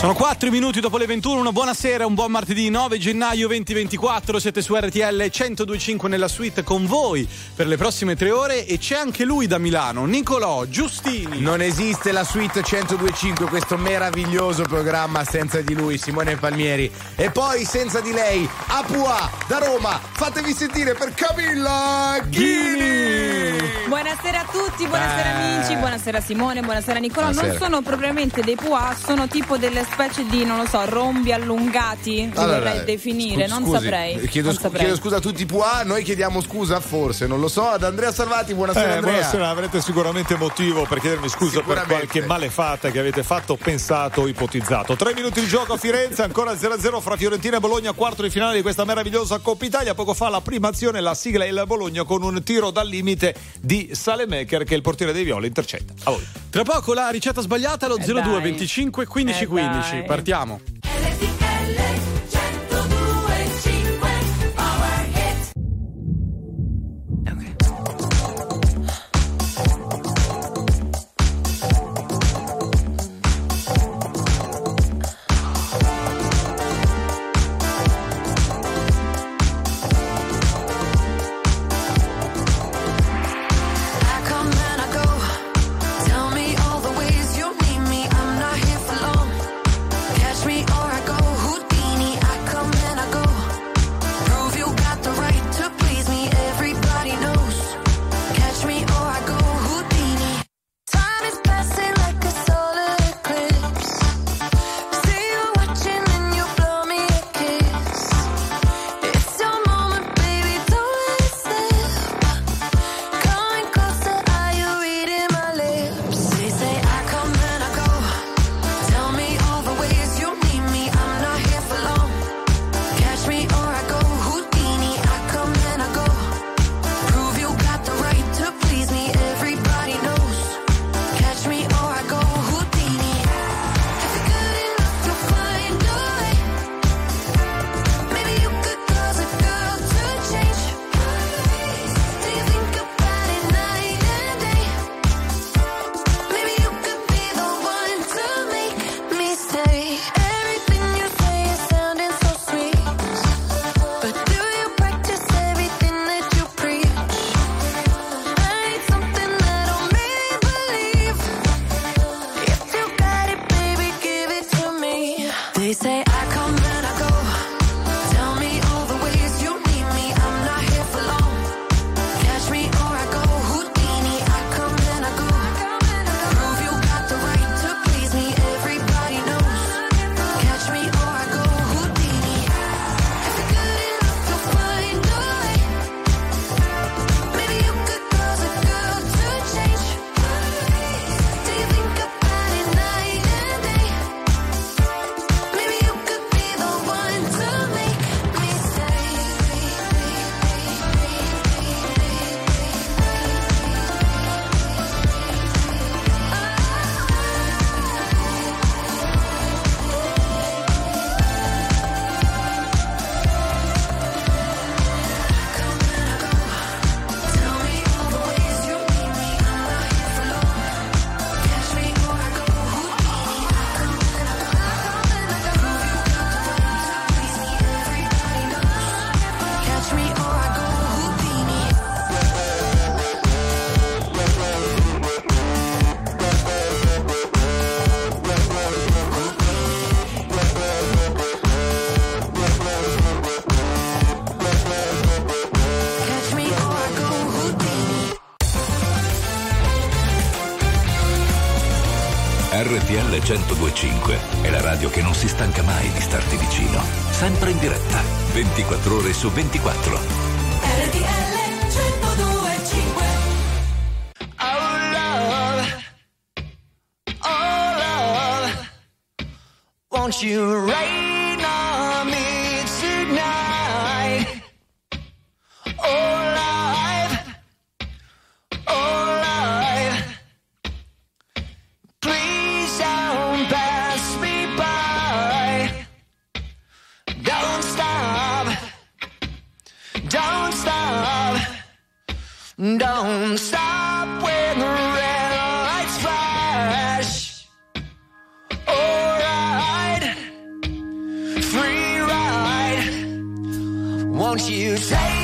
Sono 4 minuti dopo le 21, una buonasera, un buon martedì 9 gennaio 2024, siete su RTL 1025 nella suite con voi per le prossime tre ore e c'è anche lui da Milano, Nicolò Giustini. Non esiste la suite 1025, questo meraviglioso programma senza di lui, Simone Palmieri. E poi senza di lei, Apua da Roma, fatevi sentire per Camilla Ghini. Buonasera a tutti, buonasera Eh. amici, buonasera Simone, buonasera Nicolò. Buonasera. Non sono propriamente dei pua, sono tipo delle specie di, non lo so, rombi allungati, li Allora, vorrei definire, scu- non scusi, saprei. Chiedo, non scu- saprei. chiedo scusa a tutti Pua, noi chiediamo scusa forse, non lo so, ad Andrea Salvati, buonasera Eh, Andrea. buonasera, avrete sicuramente motivo per chiedermi scusa per qualche malefatta che avete fatto, pensato, ipotizzato. Tre minuti di gioco a Firenze, ancora 0-0 fra Fiorentina e Bologna, quarto di finale di questa meravigliosa Coppa Italia. Poco fa la prima azione, la sigla il Bologna con un tiro dal limite di Salemaker che il portiere dei Viola intercetta. A voi. Tra poco la ricetta sbagliata allo Eh 02 dai. 25 15 Eh 15. Dai. Partiamo. I 1025 è la radio che non si stanca mai di starti vicino. Sempre in diretta, 24 ore su 24. RTL 1025 Oh love, oh love, won't you you. Take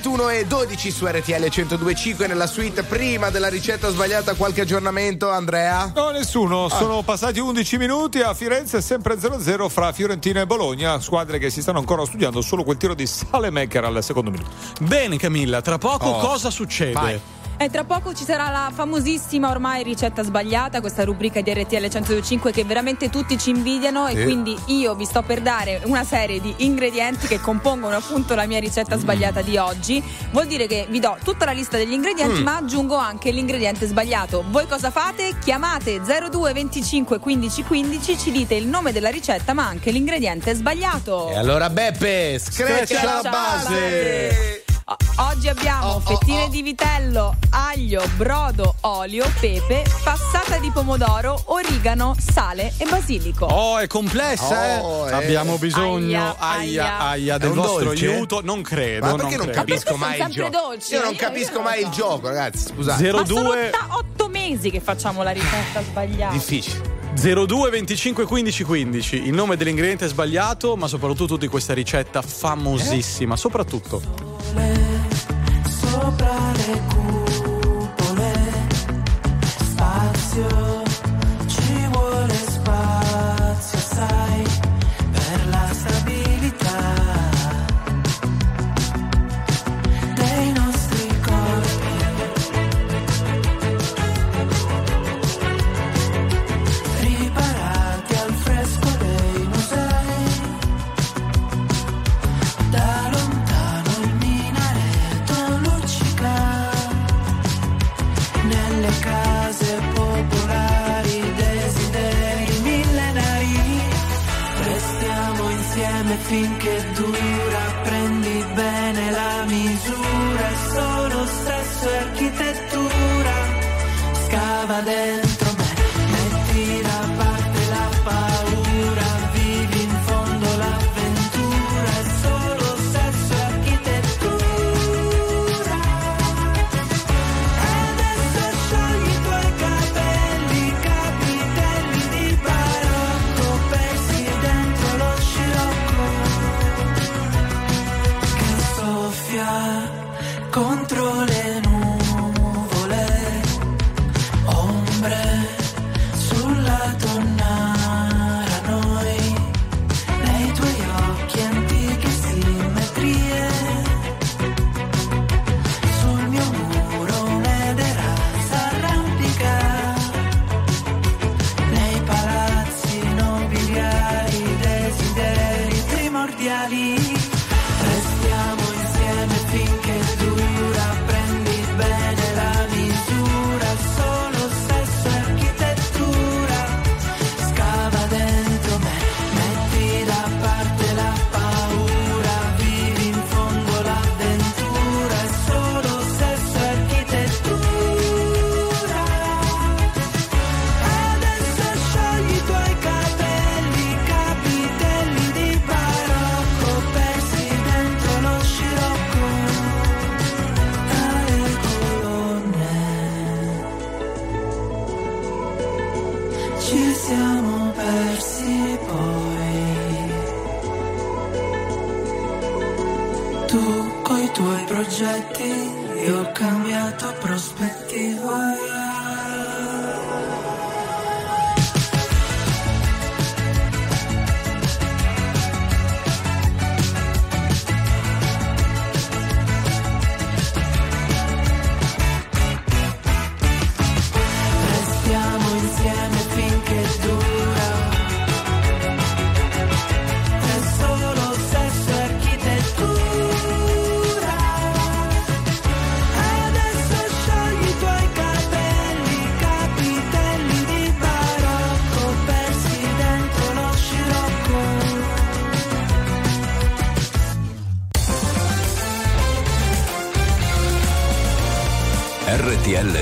21 e 12 su RTL 1025 nella suite prima della ricetta sbagliata qualche aggiornamento Andrea? No, nessuno. Sono passati 11 minuti a Firenze, è sempre 0-0 fra Fiorentina e Bologna. Squadre che si stanno ancora studiando solo quel tiro di Salemaker al secondo minuto. Bene Camilla, tra poco Oh. cosa succede? Vai. E tra poco ci sarà la famosissima ormai ricetta sbagliata, questa rubrica di RTL 1025 che veramente tutti ci invidiano e Sì. quindi io vi sto per dare una serie di ingredienti che compongono appunto la mia ricetta sbagliata di oggi. Vuol dire che vi do tutta la lista degli ingredienti ma aggiungo anche l'ingrediente sbagliato. Voi cosa fate? Chiamate 02 25 15 15, ci dite il nome della ricetta ma anche l'ingrediente sbagliato. E allora Beppe, screccia Screccia la la base! Oggi abbiamo Oh, oh, fettine oh. di vitello, aglio, brodo, olio, pepe, passata di pomodoro, origano, sale e basilico. Oh, è complessa, Oh, eh? eh. Abbiamo bisogno, Aia, aia, aia. del vostro dolce? aiuto. Non credo. Ma perché non, credo. capisco mai il gioco? dolci, Io non io- capisco io non mai lo il so. gioco, ragazzi. Scusate. Ma sono 02 da otto mesi che facciamo la ricetta sbagliata. Difficile. 02 25 15 15 il nome dell'ingrediente è sbagliato ma soprattutto di questa ricetta famosissima soprattutto your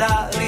da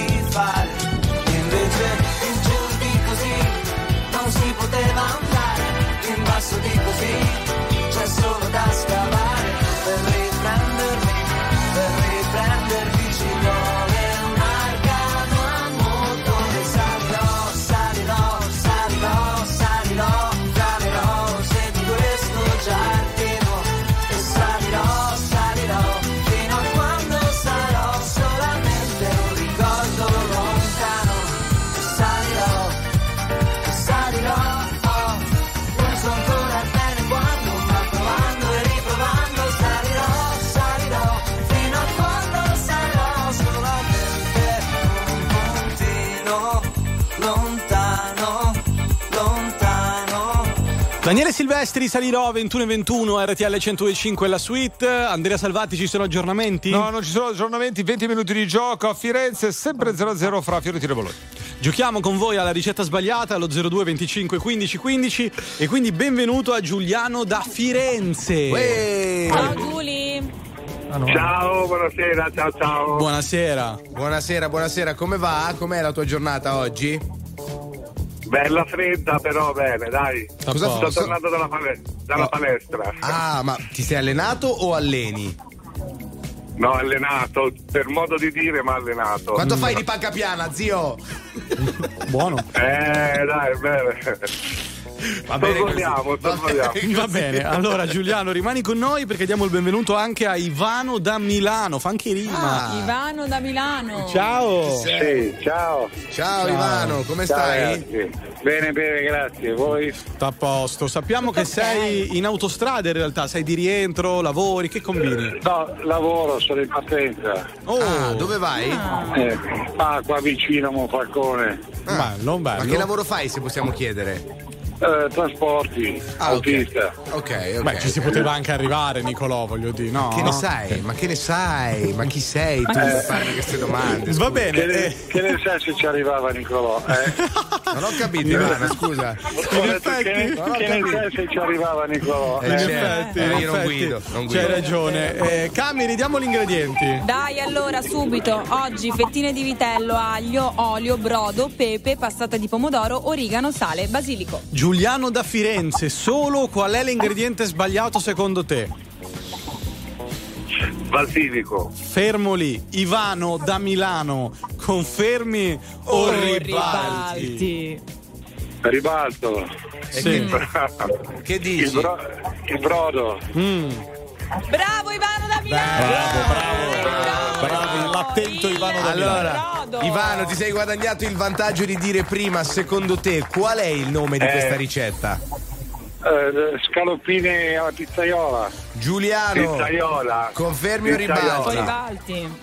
Daniele Silvestri, salirò 21 e 21, RTL 105 la suite. Andrea Salvati, ci sono aggiornamenti? No, non ci sono aggiornamenti, 20 minuti di gioco a Firenze, sempre 0-0 fra Fiorentina e Bologna. Giochiamo con voi alla ricetta sbagliata allo 02 25 15 15 e quindi benvenuto a Giuliano da Firenze. Uè. Ciao Giuli. Ciao, buonasera, ciao ciao. Buonasera. Buonasera, buonasera, come va? Com'è la tua giornata oggi? Bella fredda, però bene, dai. Cosa Sto fa- tornando dalla, pale- dalla No. palestra. Ah, ma ti sei allenato o alleni? No, allenato, per modo di dire, ma allenato. Quanto fai di panca piana, zio? Buono. Eh, dai, bene. Va Va bene Va così. bene, allora Giuliano rimani con noi perché diamo il benvenuto anche a Ivano da Milano, fa anche rima. Ah. Ivano da Milano. Ciao. Sì, ciao. Ciao, Ivano, come Ciao, stai? ragazzi. Bene, bene, grazie. Voi? Sta a posto. Sappiamo che ok. sei in autostrada in realtà, sei di rientro, lavori, che combini? No, lavoro, sono in partenza. Oh, Ah, dove vai? Eh, ah, qua vicino a Monfalcone. Ah, bello, bello. Ma che lavoro fai se possiamo chiedere? Eh, trasporti, Ah, autista. Ok, ok. Beh, ci si poteva anche arrivare, Nicolò, voglio dire, no? Che ne sai? Ma che ne sai? Ma chi sei tu per farmi queste domande? Va scusa? bene. Che ne, eh, che ne sai se ci arriva Nicolò? Eh? Non ho capito, Ivano, scusa. Effetti- che, ne- che ne sai se ci arriva Nicolò? Eh, Eh? in certo. effetti, Eh, io non effetti, guido, non guido. C'hai ragione. Eh, Cami, ridiamo gli ingredienti. Dai allora subito, oggi fettine di vitello, aglio, olio, brodo, pepe, passata di pomodoro, origano, sale, basilico. Giuliano da Firenze, solo qual è l'ingrediente sbagliato secondo te? Basilico. Fermo lì, Ivano da Milano, confermi o ribalti? Ribalto. Sì. Che Il, dici? bro- il brodo. Mm. Bravo Ivano da Milano! Bravo, bravo, bravo, l'attento Ivano da Milano. Allora, Brodo. Ivano, ti sei guadagnato il vantaggio di dire prima, secondo te, qual è il nome di Eh. questa ricetta? Eh, scaloppine alla pizzaiola. Giuliano, Pizzaiola. confermi o Pizzaiola. Poi ribalti?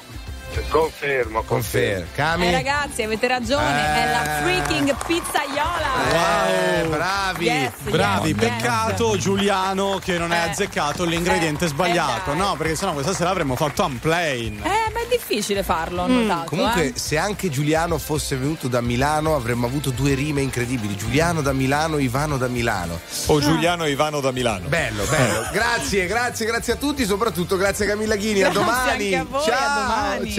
Ribalti. Confermo, Confermo. Cami? Eh ragazzi, avete ragione, è la Eh. freaking pizzaiola! Eh, bravi. Yes, Bravi, yes, peccato Giuliano che non hai Eh. azzeccato l'ingrediente Eh, sbagliato, eh, no? Perché sennò questa sera avremmo fatto unplain. Eh, ma è difficile farlo, Mm, notato. Comunque, eh. se anche Giuliano fosse venuto da Milano, avremmo avuto due rime incredibili. Giuliano da Milano, Ivano da Milano. O Giuliano e Ivano da Milano. Bello, bello. Grazie, grazie, grazie a tutti, soprattutto grazie a Camilla Ghini. a Grazie domani. anche a voi, a ciao, domani. ciao.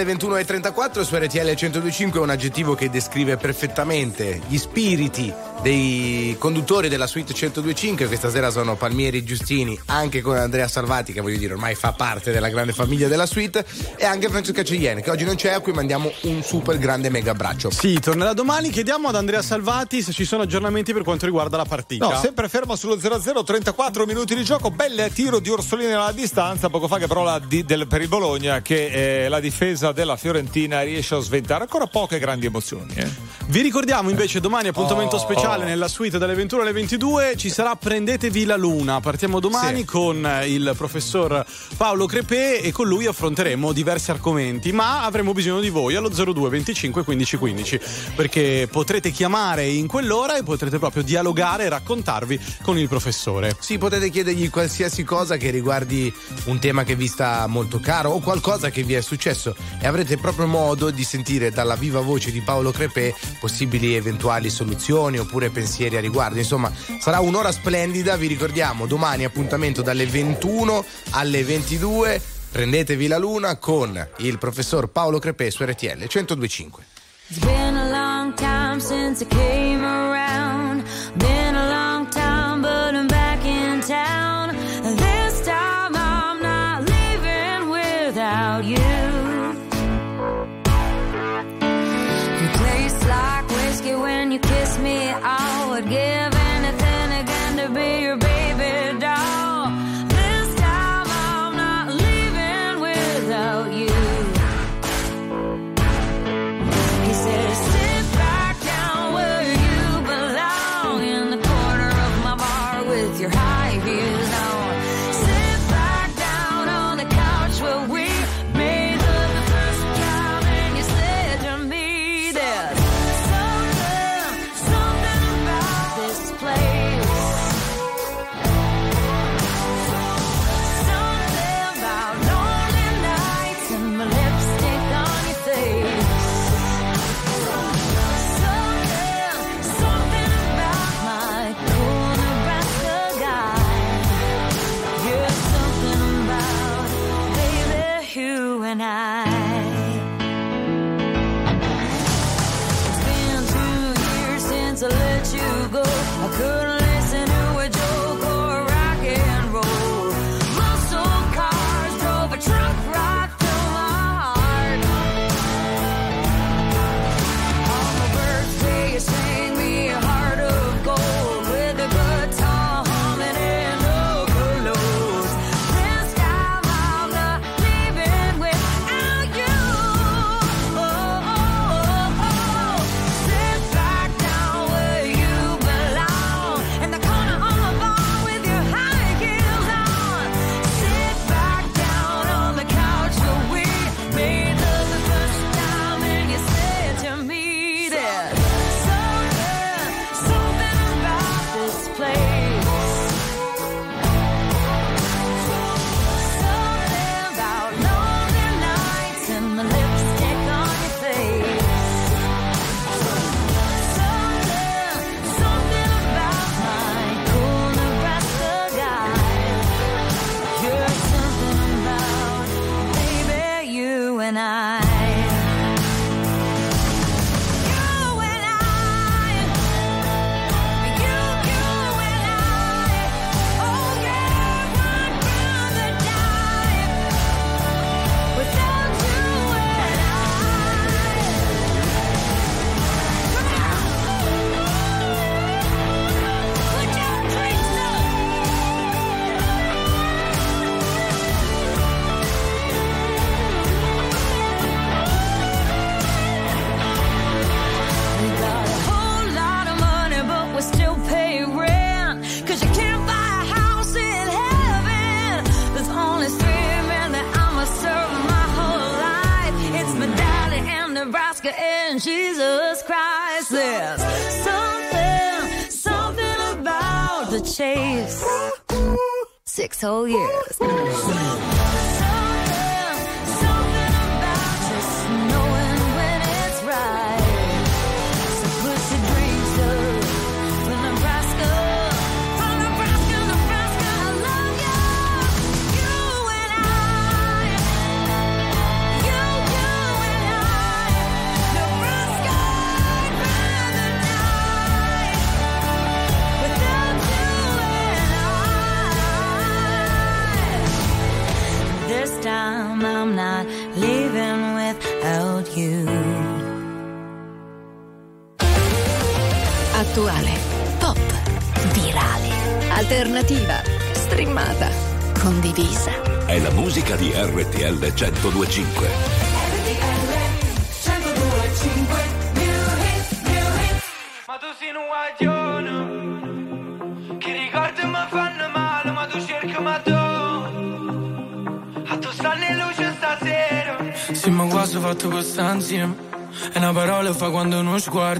Alle 21.34 su RTL 125 è un aggettivo che descrive perfettamente gli spiriti dei conduttori della suite 1025. Questa sera sono Palmieri e Giustini, anche con Andrea Salvati, che voglio dire ormai fa parte della grande famiglia della suite, e anche Francesca Cegliene, che oggi non c'è, a cui mandiamo un super grande mega abbraccio. Sì, tornerà domani. Chiediamo ad Andrea Salvati se ci sono aggiornamenti per quanto riguarda la partita. No, sempre fermo sullo 0-0, 34 minuti di gioco, bel tiro di Orsolini alla distanza, poco fa che però la di- del- per il Bologna che eh, la difesa della Fiorentina riesce a sventare ancora poche grandi emozioni. eh. Vi ricordiamo invece domani appuntamento oh. speciale nella suite dalle 21 alle 22 ci sarà Prendetevi la Luna. Partiamo domani sì. con eh, il professor Paolo Crepè e con lui affronteremo diversi argomenti, ma avremo bisogno di voi allo 02 25 15 15 perché potrete chiamare in quell'ora e potrete proprio dialogare e raccontarvi con il professore. Sì, potete chiedergli qualsiasi cosa che riguardi un tema che vi sta molto caro o qualcosa che vi è successo e avrete proprio modo di sentire dalla viva voce di Paolo Crepè possibili eventuali soluzioni oppure pensieri a riguardo. Insomma, sarà un'ora splendida, vi ricordiamo, domani appuntamento dalle 21 alle 22. Prendetevi la luna con il professor Paolo Crepè su RTL 1025. It's been a long time since I came around. whole years.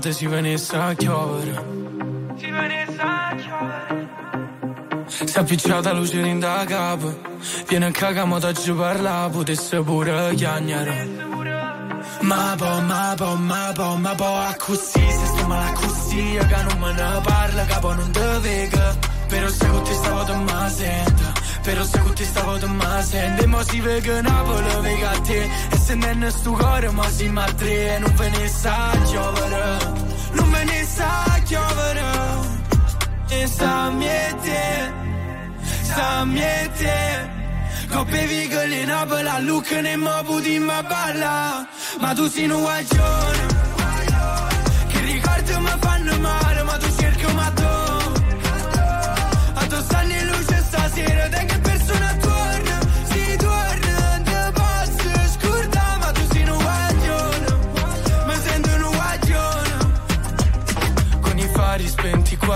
Sguardo si venisse a chiovere. Si venisse a chiovere Si è appicciata luce in da capo. Viene a cagamo da giù parla, potesse pure chiagnare. Ma po, ma po, ma po, ma po, a così, se sto male così, che non me ne parla, capo non te vega. Però se con te stavo te ma sento, però se con te stavo te ma sento, e mo si vega Napoli, vega a te, se non è sto cuore, ma si ma tre, e non ve ne sa chiovere, non ve ne sa chiovere, e sa miete, sa miete. Coppe vigole in abola, look ne mo budi ma balla. Ma tu sei un guaglione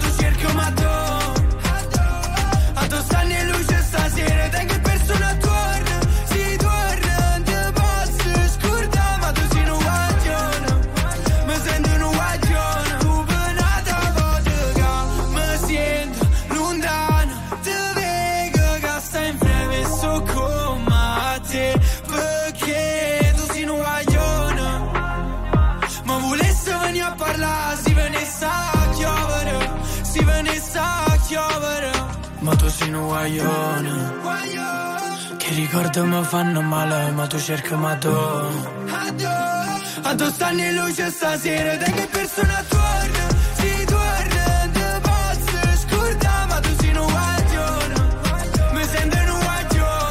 male guaglione, che ricordi mi fanno male, ma tu cerchi ma tu. A tu stanno in luce stasera, da che persona torna,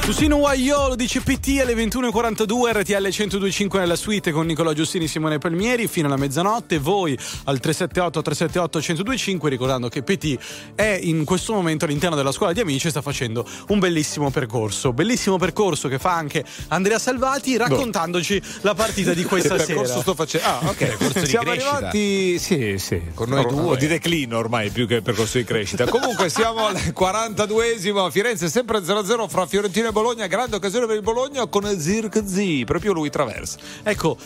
Susino Guagliolo dice PT alle 21.42 RTL 1025 nella suite con Nicola Giustini e Simone Palmieri fino alla mezzanotte voi al 378 378 1025 ricordando che PT è in questo momento all'interno della scuola di amici e sta facendo un bellissimo percorso bellissimo percorso che fa anche Andrea Salvati raccontandoci la partita di questa Che sera sto facendo? Ah, ok. Percorso di siamo crescita. arrivati. Sì, sì. Con noi due. Di declino ormai più che percorso di crescita. Comunque siamo al 42esimo a Firenze, sempre 0-0 fra Fiorentina e Bologna. Grande occasione per il Bologna con Zirkzee, proprio lui traversa. ecco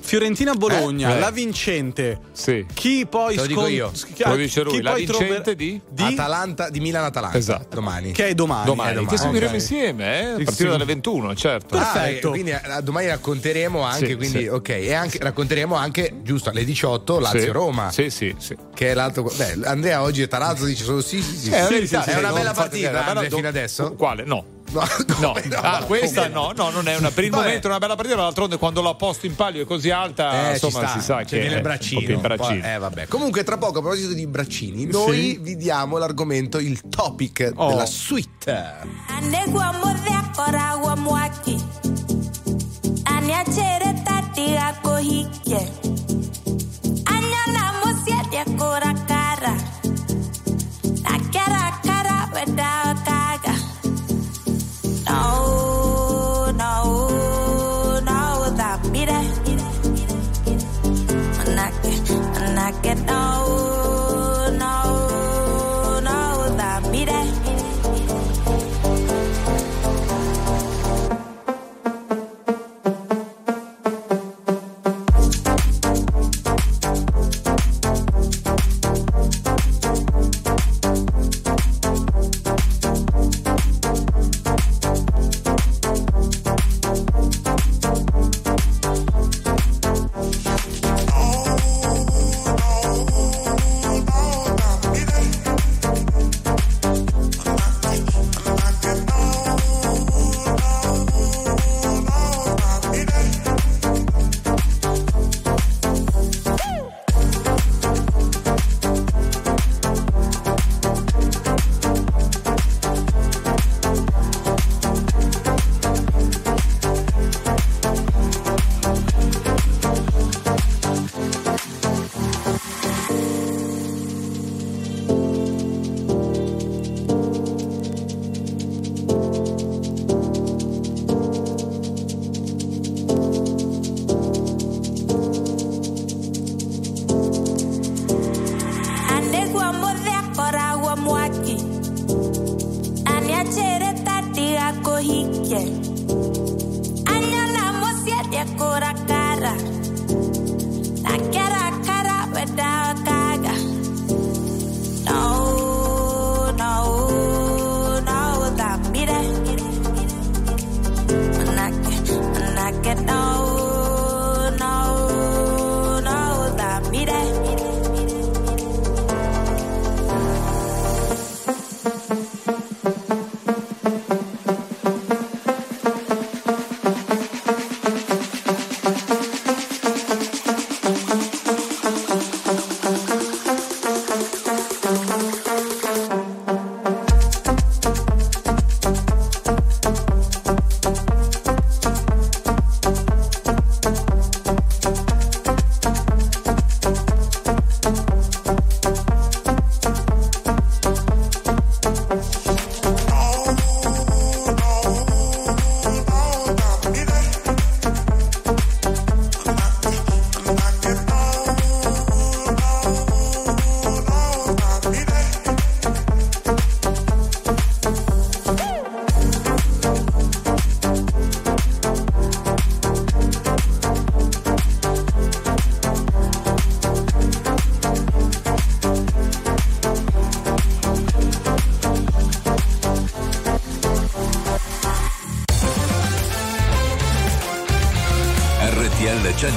Fiorentina-Bologna Eh? Eh. la vincente Sì. chi poi Te lo dico scon- io. chi- Lo dice lui, chi la vincente trover- di? di? Atalanta di Milan-Atalanta. Esatto. Domani. che è domani, Domani, è domani. che seguiremo Ok. insieme, eh? a partire sì. dalle 21, certo. Ah, Perfetto. eh, quindi eh, domani racconteremo anche, Sì, quindi, sì. ok, e anche, racconteremo anche, giusto, alle 18 Lazio-Roma. Sì, sì, sì. Che è l'altro. Beh, Andrea oggi è tarazzo, dice solo sì, sì, sì. Eh, Sì, vedi, sì, sì, è una bella partita, fino adesso. Quale? No. No, No, come ah, questa no, no, non è una, per il Vabbè. momento è una bella partita, d'altronde quando la posto in palio è così alta, Eh, insomma ci sta. si sa C'è che viene è il braccino. un po' più in braccino. Poi- eh, vabbè. Comunque, tra poco, a proposito di braccini, noi vi diamo l'argomento, il topic Oh. della suite. Kora wa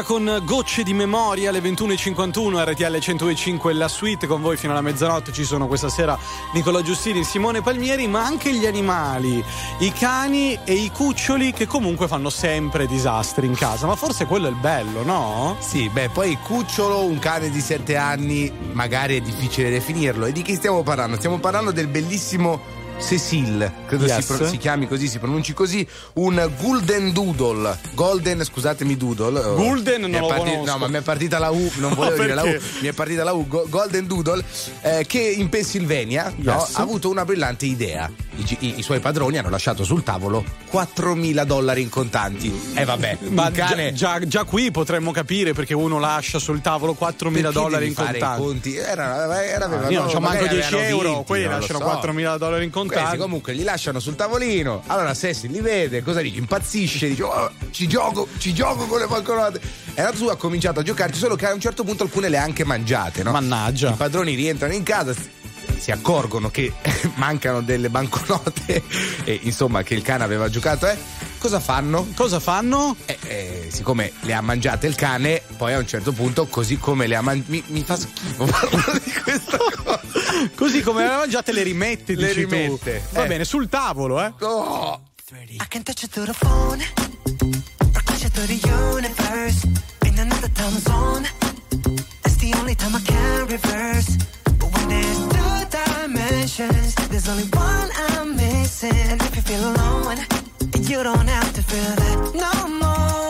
Giorgia con gocce di memoria alle 21.51 RTL 105 la suite con voi fino alla mezzanotte ci sono questa sera Nicola Giustini, Simone Palmieri ma anche gli animali, i cani e i cuccioli che comunque fanno sempre disastri in casa ma forse quello è il bello no? Sì, beh, poi cucciolo, un cane di 7 anni, magari è difficile definirlo. E di chi stiamo parlando? Stiamo parlando del bellissimo Cecil, credo Yes. si, pro- si chiami così, si pronunci così, un Golden Doodle. Golden, scusatemi, Doodle. Oh, Golden non parti- conosco. No, ma mi è partita la U, non volevo dire la U, mi è partita la U. Go- Golden Doodle, eh, che in Pennsylvania no, Yes. ha avuto una brillante idea. I, i- i suoi padroni hanno lasciato sul tavolo 4.000 dollari in contanti. E vabbè, Ma cane. già, già- già qui potremmo capire perché uno lascia sul tavolo 4.000 Perché dollari in contanti. Era, era, Ah, io non c'ho manco 10 euro, quelli lasciano 4.000 dollari in contanti. Questi comunque li lasciano sul tavolino. Allora Sessi li vede, cosa dice? Impazzisce, dice "Oh, ci gioco, ci gioco con le banconote. E andato su ha cominciato a giocarci, solo che a un certo punto alcune le ha anche mangiate, no? Mannaggia. I padroni rientrano in casa. Si accorgono che mancano delle banconote e insomma che il cane aveva giocato, eh? Cosa fanno? Cosa fanno? Eh, eh, siccome le ha mangiate il cane, poi a un certo punto, così come le ha mangiate. Mi, mi fa schifo parlare di questa cosa. Così come le mangiate le rimette, Le dici tu. rimette. Va Eh. bene, sul tavolo, eh. Oh. I can touch it through the phone, or push it through the universe. In another time zone, that's the only time I can reverse. There's only one I'm missing. And if you feel alone, you don't have to feel that no more.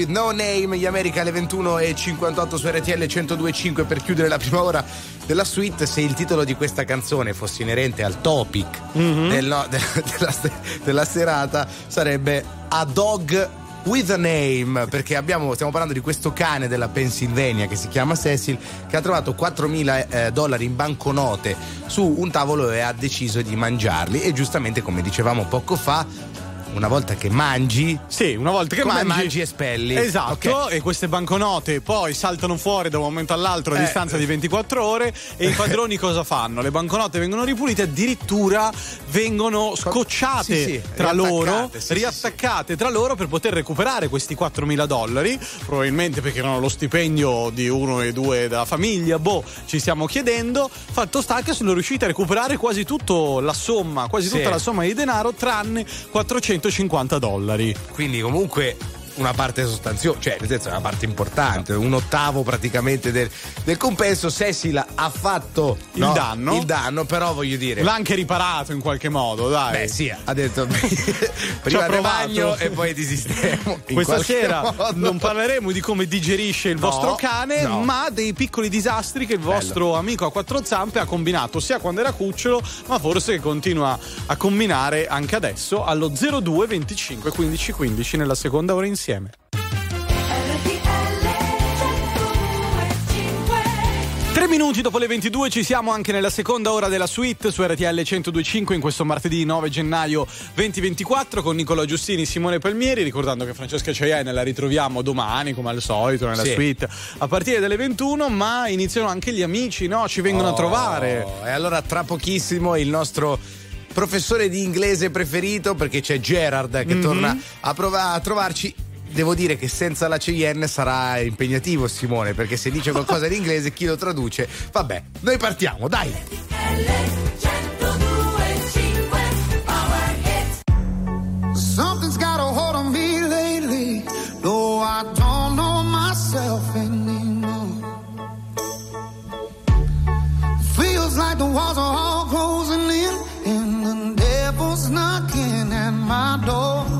With No Name, gli America alle 21 e 58 su RTL 1025 per chiudere la prima ora della suite. Se il titolo di questa canzone fosse inerente al topic del- no, de- della, della serata, sarebbe A Dog with a Name, perché abbiamo, stiamo parlando di questo cane della Pennsylvania che si chiama Cecil, che ha trovato 4.000 eh, dollari in banconote su un tavolo e ha deciso di mangiarli. E giustamente, come dicevamo poco fa, una volta che mangi, Sì, una volta che mangi, mangi, espelli. Esatto, Ok. e queste banconote poi saltano fuori da un momento all'altro a Eh. distanza di 24 ore e i padroni cosa fanno? Le banconote vengono ripulite, addirittura vengono scocciate Sì, sì, tra loro, riattaccate, sì, riattaccate tra loro per poter recuperare questi 4.000 dollari, probabilmente perché erano lo stipendio di uno e due della famiglia, boh, ci stiamo chiedendo. Fatto sta che sono riusciti a recuperare quasi tutta la somma, quasi tutta la somma di denaro tranne 450 dollari. Quindi comunque una parte sostanziosa, cioè nel senso è una parte importante, un ottavo praticamente del, del compenso. Cecil ha fatto Il no, danno. il danno, però voglio dire. L'ha anche riparato in qualche modo, dai. Beh, sì, ha detto prima bagno e poi ti sistemo. Questa sera modo. non parleremo di come digerisce il No, vostro cane, no. ma dei piccoli disastri che il vostro amico a quattro zampe ha combinato sia quando era cucciolo, ma forse che continua a combinare anche adesso allo 02 25 15 15 nella seconda ora insieme. Tre minuti dopo le 22 ci siamo anche nella seconda ora della suite su RTL 1025 in questo martedì 9 gennaio 2024 con Nicola Giustini e Simone Palmieri ricordando che Francesca Ciaiene la ritroviamo domani come al solito nella Sì. suite a partire dalle 21 ma iniziano anche gli amici no? ci vengono a Oh, trovare E allora tra pochissimo il nostro professore di inglese preferito perché c'è Gerard che Mhm. torna a, prova- a trovarci. Devo dire che senza la Cheyenne sarà impegnativo Simone perché se dice qualcosa in inglese chi lo traduce? Vabbè, noi partiamo, dai! Something's got a hold on me lately. No, I don't know myself anymore. Feels like the walls all closing in, and the devil's knocking at my door.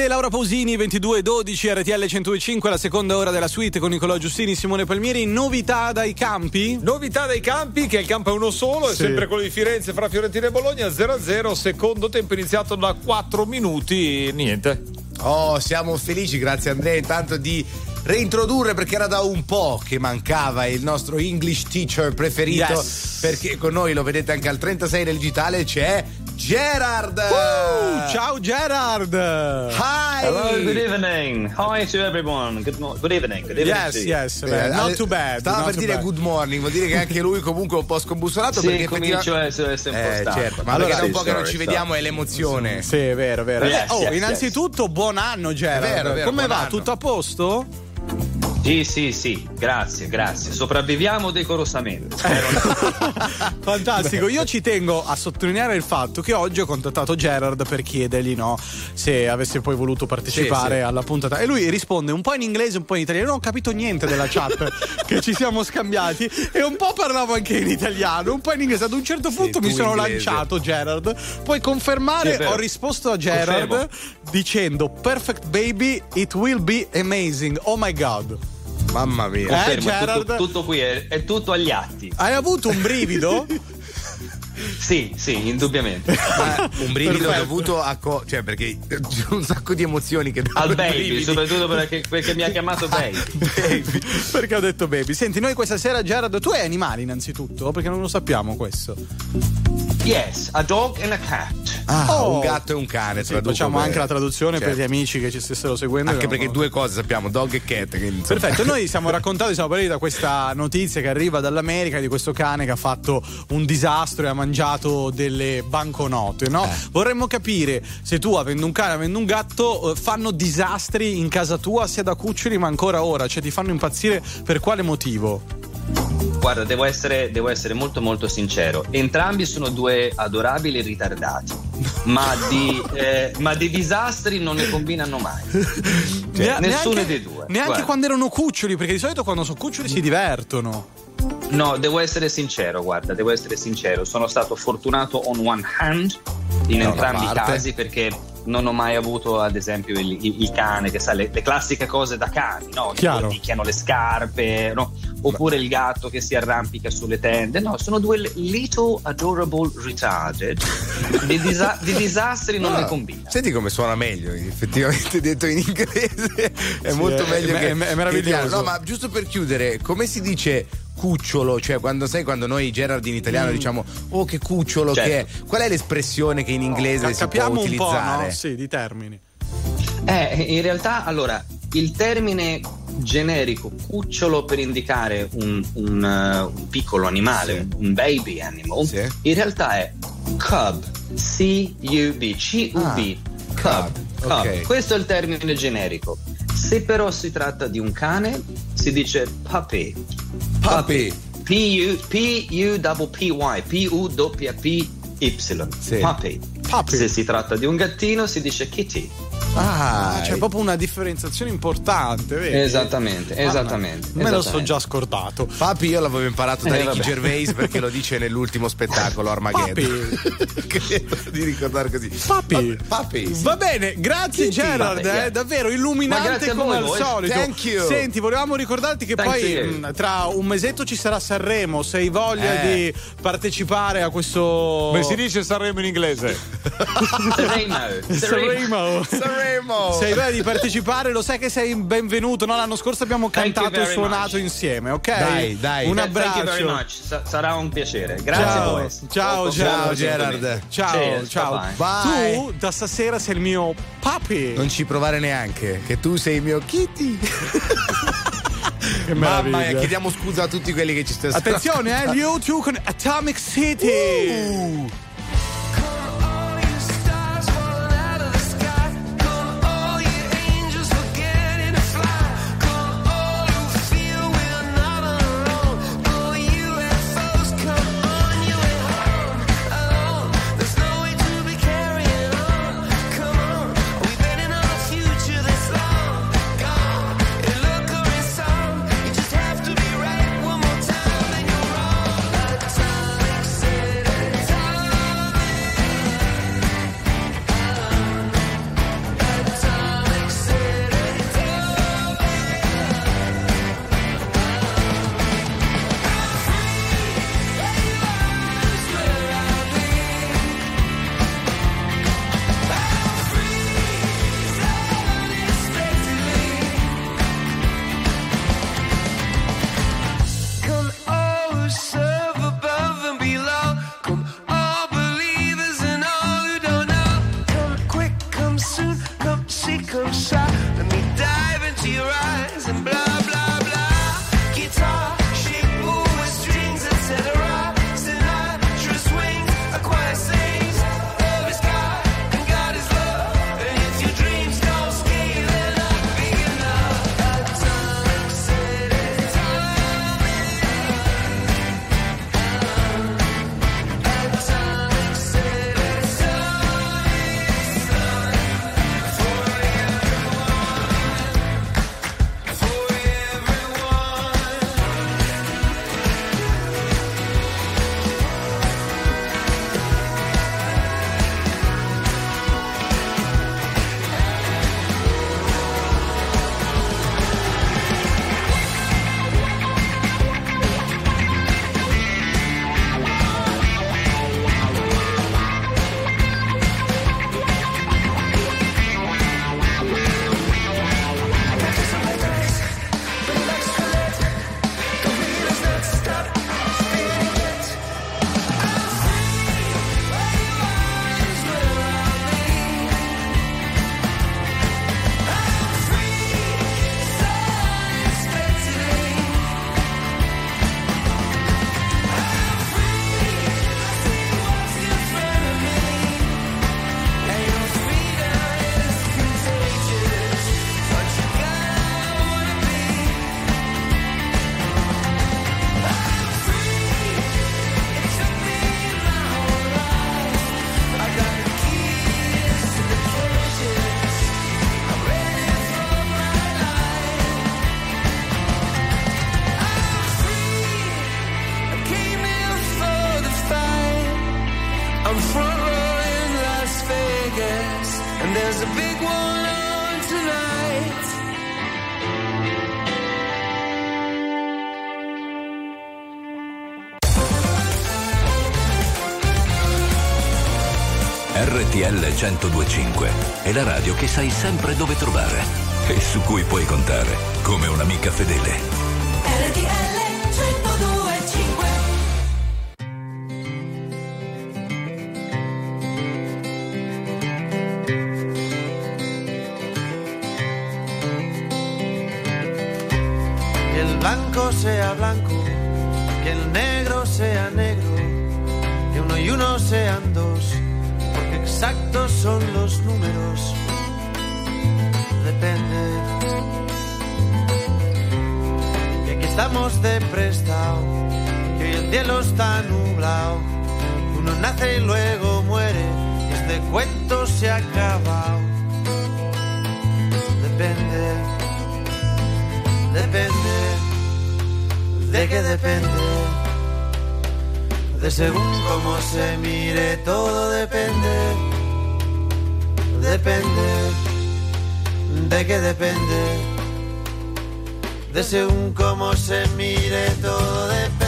Estate, Laura Pausini, 22.12, RTL 105, la seconda ora della suite con Nicolò Giustini, Simone Palmieri. Novità dai campi? Novità dai campi, che il campo è uno solo, è Sì. sempre quello di Firenze fra Fiorentina e Bologna, 0-0, secondo tempo iniziato da 4 minuti, niente. Oh, siamo felici, grazie Andrea, intanto di reintrodurre perché era da un po' che mancava il nostro English teacher preferito Yes. perché con noi lo vedete anche al 36 del digitale c'è Gerard. Uh, ciao Gerard! Hi! Hello, good evening. Hi to everyone. Good, mo- good evening. Good evening. Yes, yes, Eh, beh, not ale- too bad. Stava not per dire bad. good morning, vuol dire che anche lui comunque è un po' scombussolato Sì, perché comincio effettiva- a essere, essere un po' Eh, certo, ma Allora, da un po' che non ci vediamo è l'emozione. Sì, è vero, è vero. Yes, oh, yes, innanzitutto, buon anno, Gerard. È vero, è vero, Come va? anno. Tutto a posto? Sì, sì, sì. Grazie, grazie. Sopravviviamo decorosamente. Fantastico, io ci tengo a sottolineare il fatto che oggi ho contattato Gerard per chiedergli no, se avesse poi voluto partecipare Sì, sì. alla puntata e lui risponde un po' in inglese, un po' in italiano, non ho capito niente della chat che ci siamo scambiati e un po' parlavo anche in italiano, un po' in inglese, ad un certo punto mi tu sono inglese. lanciato Gerard, puoi confermare, Sì, ho risposto a Gerard Confermo. dicendo perfect baby, it will be amazing, oh my god. Mamma mia. Eh, Confermo, tutto, tutto qui, è, è tutto agli atti. Hai avuto un brivido? Sì, sì, indubbiamente. Ma un brivido Perfetto. dovuto a co- cioè perché c'è un sacco di emozioni che Al baby, brividi. soprattutto perché, perché mi ha chiamato baby. Baby. Perché ho detto baby. Senti, noi questa sera, Gerard, tu hai animali innanzitutto? Perché non lo sappiamo questo. Yes, a dog and a cat. Ah, Oh. un gatto e un cane. Sì, facciamo per- anche la traduzione per Certo. gli amici che ci stessero seguendo. Anche che perché due cose sappiamo, dog e cat. insomma- Perfetto, noi siamo raccontati, siamo partiti da questa notizia che arriva dall'America di questo cane che ha fatto un disastro e ha mangiato delle banconote, no? Eh. Vorremmo capire se tu, avendo un cane, avendo un gatto, eh, fanno disastri in casa tua sia da cuccioli ma ancora ora, cioè ti fanno impazzire per quale motivo? Guarda, devo essere, devo essere molto molto sincero. Entrambi sono due adorabili ritardati, ma di, eh, ma di disastri non ne combinano mai. Ne- nessuno neanche- dei due. Neanche Guarda. quando erano cuccioli, perché di solito quando sono cuccioli si divertono. No, devo essere sincero, guarda, devo essere sincero. Sono stato fortunato on one hand in una entrambi i casi perché non ho mai avuto, ad esempio, il, il- il cane che sa le, le classiche cose da cani, no? Chiaro. Che picchiano le scarpe, no? Oppure il gatto che si arrampica sulle tende. No, sono due little adorable retarded. Di, disa- di disastri non Ah, ne combina. Senti come suona meglio, effettivamente detto in inglese è Sì, molto è- meglio è- che è- è meraviglioso. che. No, ma giusto per chiudere, come si dice cucciolo? Cioè, quando sai quando noi Gerard in italiano diciamo "Oh, che cucciolo Certo. che è". Qual è l'espressione che in inglese Ca- si può Capiamo un po', utilizzare? no? Sì, di termini. Eh, in realtà, allora, il termine generico cucciolo per indicare un, un, eh, un piccolo animale, un, un baby animal, Sì. in realtà è cub, C-U-B, C-U-B, cub. cub, cub. ok. Questo è il termine generico. Se però si tratta di un cane, si dice puppy. Puppy. P-U- P-U-P-P-Y, P-U-P-P-Y, Sì. puppy. Puppy. Se si tratta di un gattino, si dice kitty. Ah, C'è proprio una differenziazione importante, vedi? Esattamente, esattamente. Me lo so esattamente. già scordato. Papi io l'avevo imparato da Eh, Ricky vabbè. Gervais perché lo dice nell'ultimo spettacolo Armageddon. Credo di ricordare così. Papi. Papi. sì. Va bene, grazie Kitty. Gerard, Vabbè, eh, yeah. davvero illuminante come voi, al solito. Thank you. Senti, volevamo ricordarti che Thank poi mh, tra un mesetto ci sarà Sanremo, se hai voglia Eh. di partecipare a questo Come si dice Sanremo in inglese? Sanremo. Sanremo. Sanremo. Se hai voglia di partecipare, lo sai che sei benvenuto. No, l'anno scorso abbiamo cantato e suonato much. insieme, ok? Dai, dai. Un Thank you very abbraccio. much. Sa- sarà un piacere. Grazie Ciao. boys. Ciao, Dopo- ciao, dopo Gerard. Ciao, Cheers, ciao. Bye. Tu da stasera sei il mio papi. Non ci provare neanche, che tu sei il mio kitty. Che Mamma mia, chiediamo scusa a tutti quelli che ci stanno Attenzione, eh, gli U2 con Atomic City. Uh. RTL 1025 è la radio che sai sempre dove trovare e su cui puoi contare come un'amica fedele. RTL 1025 Que el blanco sea blanco, exactos son los números. Depende. Que aquí estamos de prestado, que hoy el cielo está nublado, uno nace y luego muere, y este cuento se ha acabado. Depende depende. ¿De qué depende? De según cómo se mire, todo depende. Depende. ¿De qué depende? De según cómo se mire, todo depende.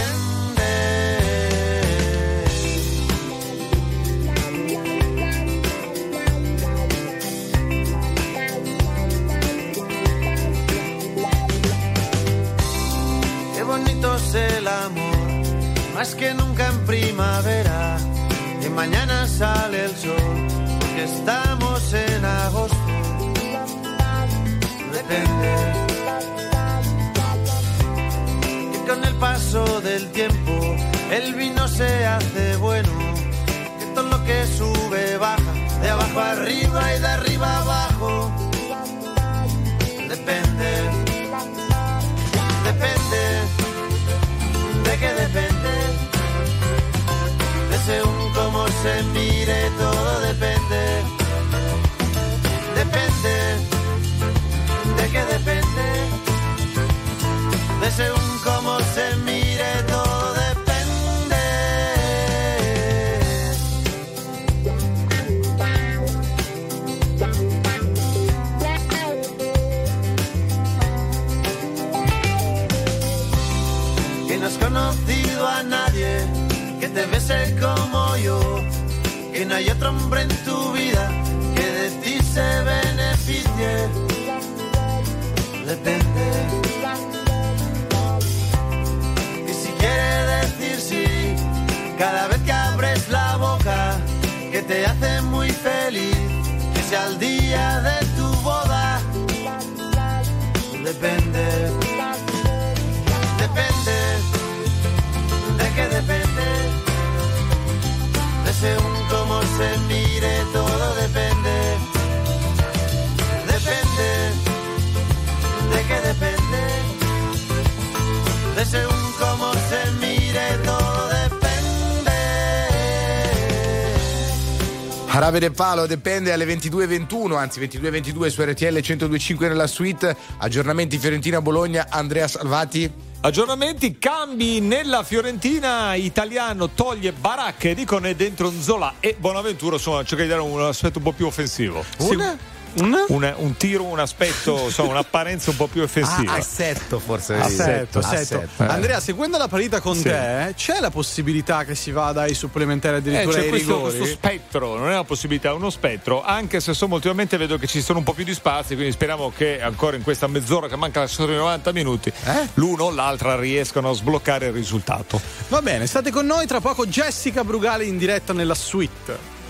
Arabe del Palo dipende alle 22.21, anzi 22.22 su RTL 102.5 nella suite. Aggiornamenti Fiorentina-Bologna, Andrea Salvati. Aggiornamenti, cambi nella Fiorentina italiano, toglie Baracche, dicono è dentro Zola e Bonaventura, insomma cerca di dare un aspetto un po' più offensivo. Un? Un, un tiro, un aspetto, insomma un'apparenza un po' più offensiva. Ah, assetto forse. Assetto, Assetto. assetto. Eh. Andrea, seguendo la partita con Sì. te, c'è la possibilità che si vada ai supplementari Eh, addirittura c'è ai questo, rigori? questo spettro, non è una possibilità, è uno spettro, anche se insomma ultimamente vedo che ci sono un po' più di spazi, quindi speriamo che ancora in questa mezz'ora che manca solo i 90 minuti, l'uno o l'altra riescano a sbloccare il risultato. Va bene, state con noi, tra poco Jessica Brugale in diretta nella suite.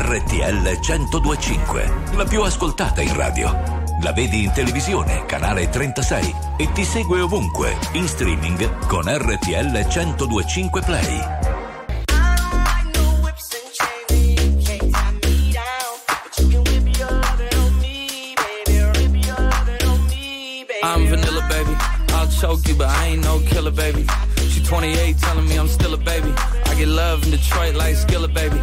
RTL 1025, la più ascoltata in radio. La vedi in televisione, canale 36 e ti segue ovunque, in streaming con RTL 1025 Play. I'm vanilla, baby. I'll choke you, but I ain't no killer, baby. She 28, telling me I'm still a baby. I get love in Detroit like Skilla, baby.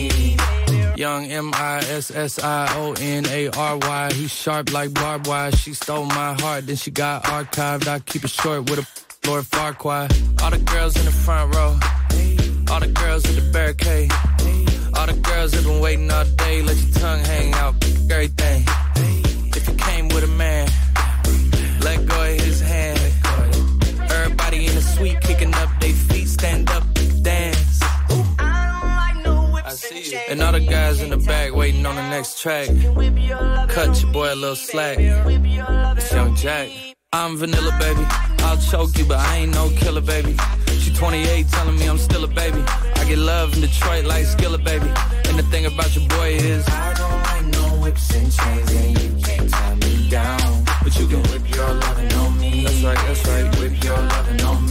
Young M I S S I O N A R Y. He's sharp like barbed wire. She stole my heart, then she got archived. I keep it short with a Lord Farquaad. All the girls in the front row. All the girls in the barricade. All the girls have been waiting all day. Let your tongue hang out. Everything. If you came with a man, let go of his hand. Everybody in the suite kicking up And all the guys in the back waiting on the next track. Cut your boy a little slack. It's Young Jack. I'm vanilla, baby. I'll choke you, but I ain't no killer, baby. She 28, telling me I'm still a baby. I get love in Detroit like Skilla, baby. And the thing about your boy is I don't like no whips and chains, and you can't tie me down. But you can whip your lovin' on me. That's right, that's right. Whip your lovin' on me.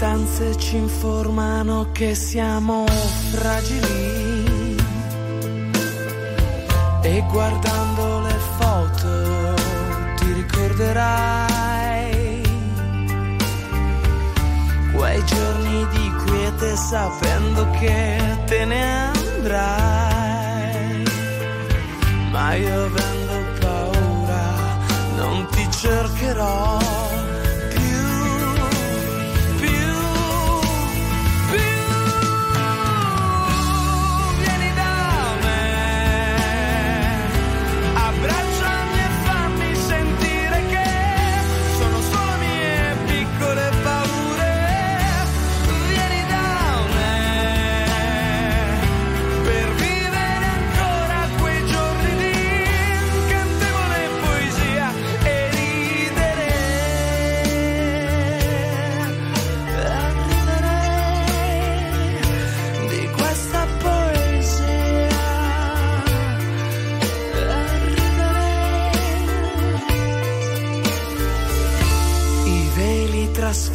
distanze ci informano che siamo fragili. E guardando le foto ti ricorderai quei giorni di quiete sapendo che te ne andrai. Ma io avendo paura non ti cercherò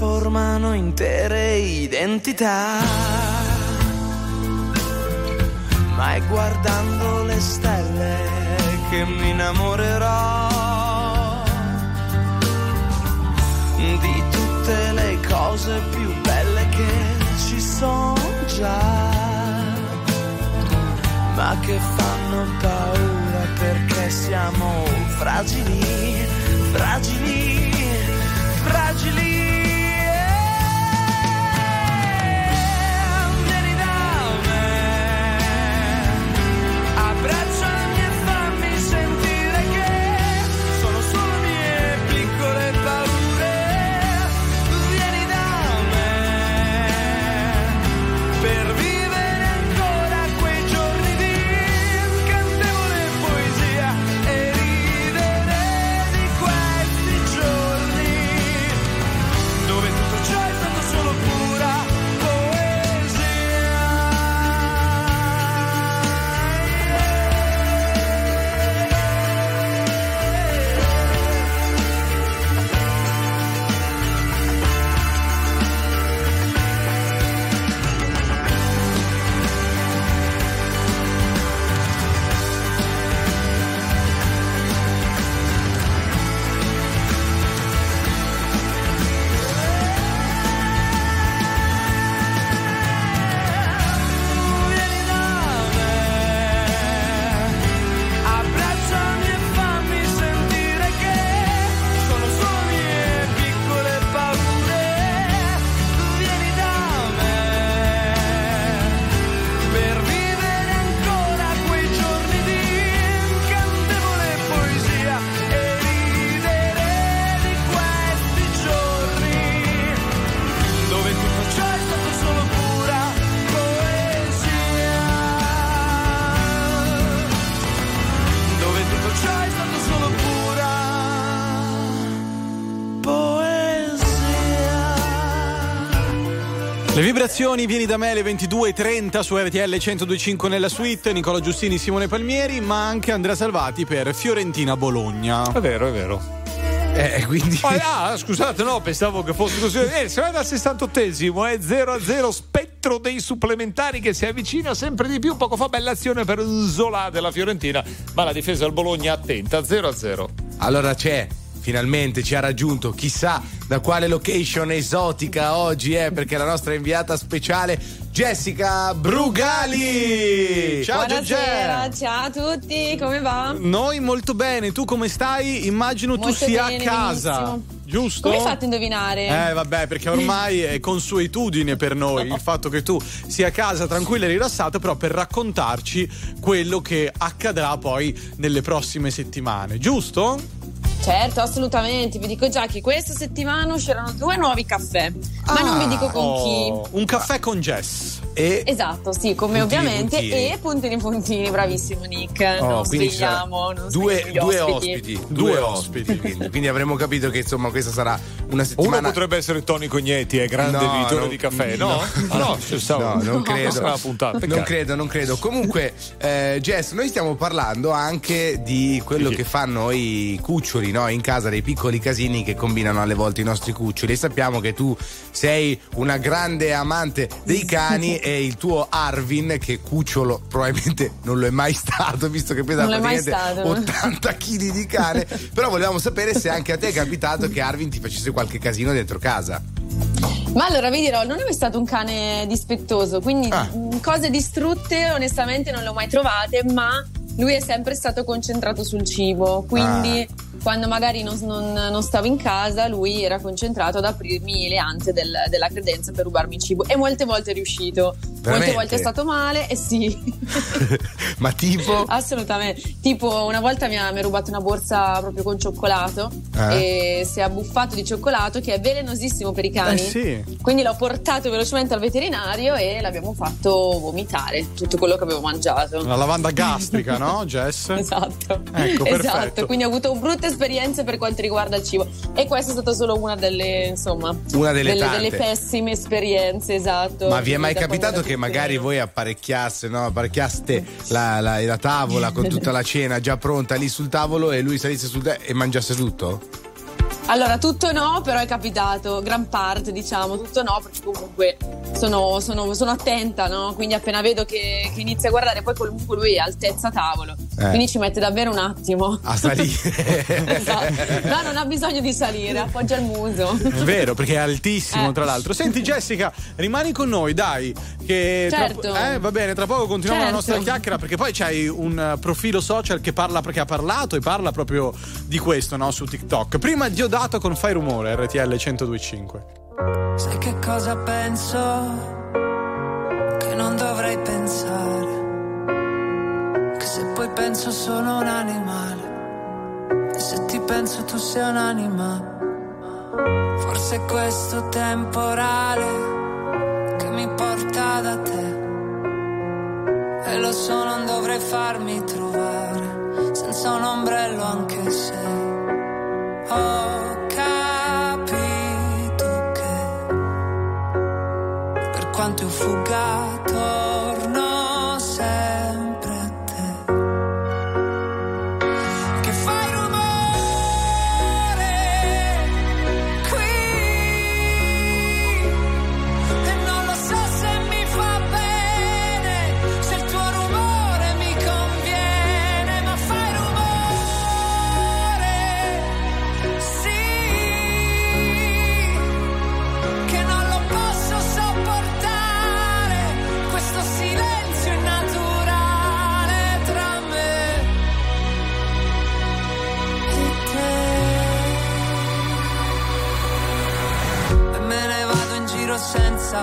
trasformano intere identità ma è guardando le stelle che mi innamorerò di tutte le cose più belle che ci sono già, ma che fanno paura perché siamo fragili, fragili, fragili. Le vibrazioni vieni da me alle 22.30 su RTL 1025 nella suite, Nicola Giustini, Simone Palmieri, ma anche Andrea Salvati per Fiorentina Bologna. È vero, è vero. Eh, quindi. Ah, ah, scusate, no, pensavo che fosse così. Eh, siamo al 68esimo, è 0-0, spettro dei supplementari che si avvicina sempre di più. Poco fa bella azione per Zola della Fiorentina, ma la difesa del Bologna attenta, 0-0. Allora c'è, finalmente ci ha raggiunto, chissà da quale location esotica oggi è, perché la nostra inviata speciale Jessica Brugali. Ciao Buonasera, ciao a tutti, come va? Noi molto bene, tu come stai? Immagino tu Molto sia bene, a casa. benissimo. Giusto? Come hai fatto a indovinare? Eh vabbè, perché ormai è consuetudine per noi il fatto che tu sia a casa tranquilla e rilassata, però per raccontarci quello che accadrà poi nelle prossime settimane, giusto? Certo, assolutamente. Vi dico già che questa settimana usciranno due nuovi caffè, ma non vi dico con Oh, un caffè con Jess. E Esatto, sì, come Puntini, ovviamente. puntini. E puntini puntini, bravissimo Nick. Oh, non svegliamo, non due, due ospiti. ospiti, due ospiti. Quindi, quindi avremo capito che insomma questa sarà una Uno settimana. potrebbe essere Tony Cognetti, è grande No, editore non- di caffè, no? Ah, no, ci stavo- No, non credo. Non peccato. credo, non credo. Comunque, eh, Jess, noi stiamo parlando anche di quello che fanno i cuccioli no? in casa, dei piccoli casini che combinano alle volte i nostri cuccioli. E sappiamo che tu sei una grande amante dei cani e il tuo Arvin, che cucciolo probabilmente non lo è mai stato, visto che pesa praticamente stato. 80 kg di cane. Però volevamo sapere se anche a te è capitato che Arvin ti facesse qualche casino dentro casa. Ma allora vi dirò, non è mai stato un cane dispettoso, quindi Ah. mh, cose distrutte onestamente non le ho mai trovate, ma lui è sempre stato concentrato sul cibo, quindi Ah. Quando magari non, non- non stavo in casa lui era concentrato ad aprirmi le ante del- della credenza per rubarmi cibo e molte volte è riuscito, Veramente? molte volte è stato male e sì. Ma tipo. Assolutamente. Tipo, una volta mi ha, mi ha rubato una borsa proprio con cioccolato Eh? e si è abbuffato di cioccolato che è velenosissimo per i cani. Eh sì. Quindi l'ho portato velocemente al veterinario e l'abbiamo fatto vomitare tutto quello che avevo mangiato. La lavanda gastrica, no, Jess? Esatto. Ecco, perfetto. esatto, quindi ho avuto brutte esperienze per quanto riguarda il cibo. E questa è stata solo una delle, insomma, Una delle tante. delle pessime esperienze, esatto. Ma vi è mai capitato che magari voi apparecchiaste, no? apparecchiaste la, la- la tavola con tutta la cena già pronta lì sul tavolo e lui salisse sul te- e mangiasse tutto? Allora, tutto no, però è capitato, gran parte diciamo, tutto no, perché comunque sono, sono- sono attenta, no? Quindi appena vedo che, che inizia a guardare, poi comunque lui è altezza tavolo, Eh. quindi ci mette davvero un attimo. A salire. Esatto. No, non ha bisogno di salire, appoggia il muso. È vero, perché è altissimo, Eh. tra l'altro. Senti, Jessica, rimani con noi, dai. Che tra- Certo. eh, va bene, tra poco continuiamo la Certo. nostra chiacchiera, perché poi c'hai un eh, profilo social che parla, perché ha parlato e parla proprio di questo, no? Su TikTok. Prima Diodato con Fai Rumore, RTL 1025. Sai che cosa penso? Che non dovrei pensare. Che se poi penso sono un animale. E se ti penso tu sei un'anima. Forse questo temporale che mi porta da te. E lo so, non dovrei farmi trovare senza un ombrello anche se per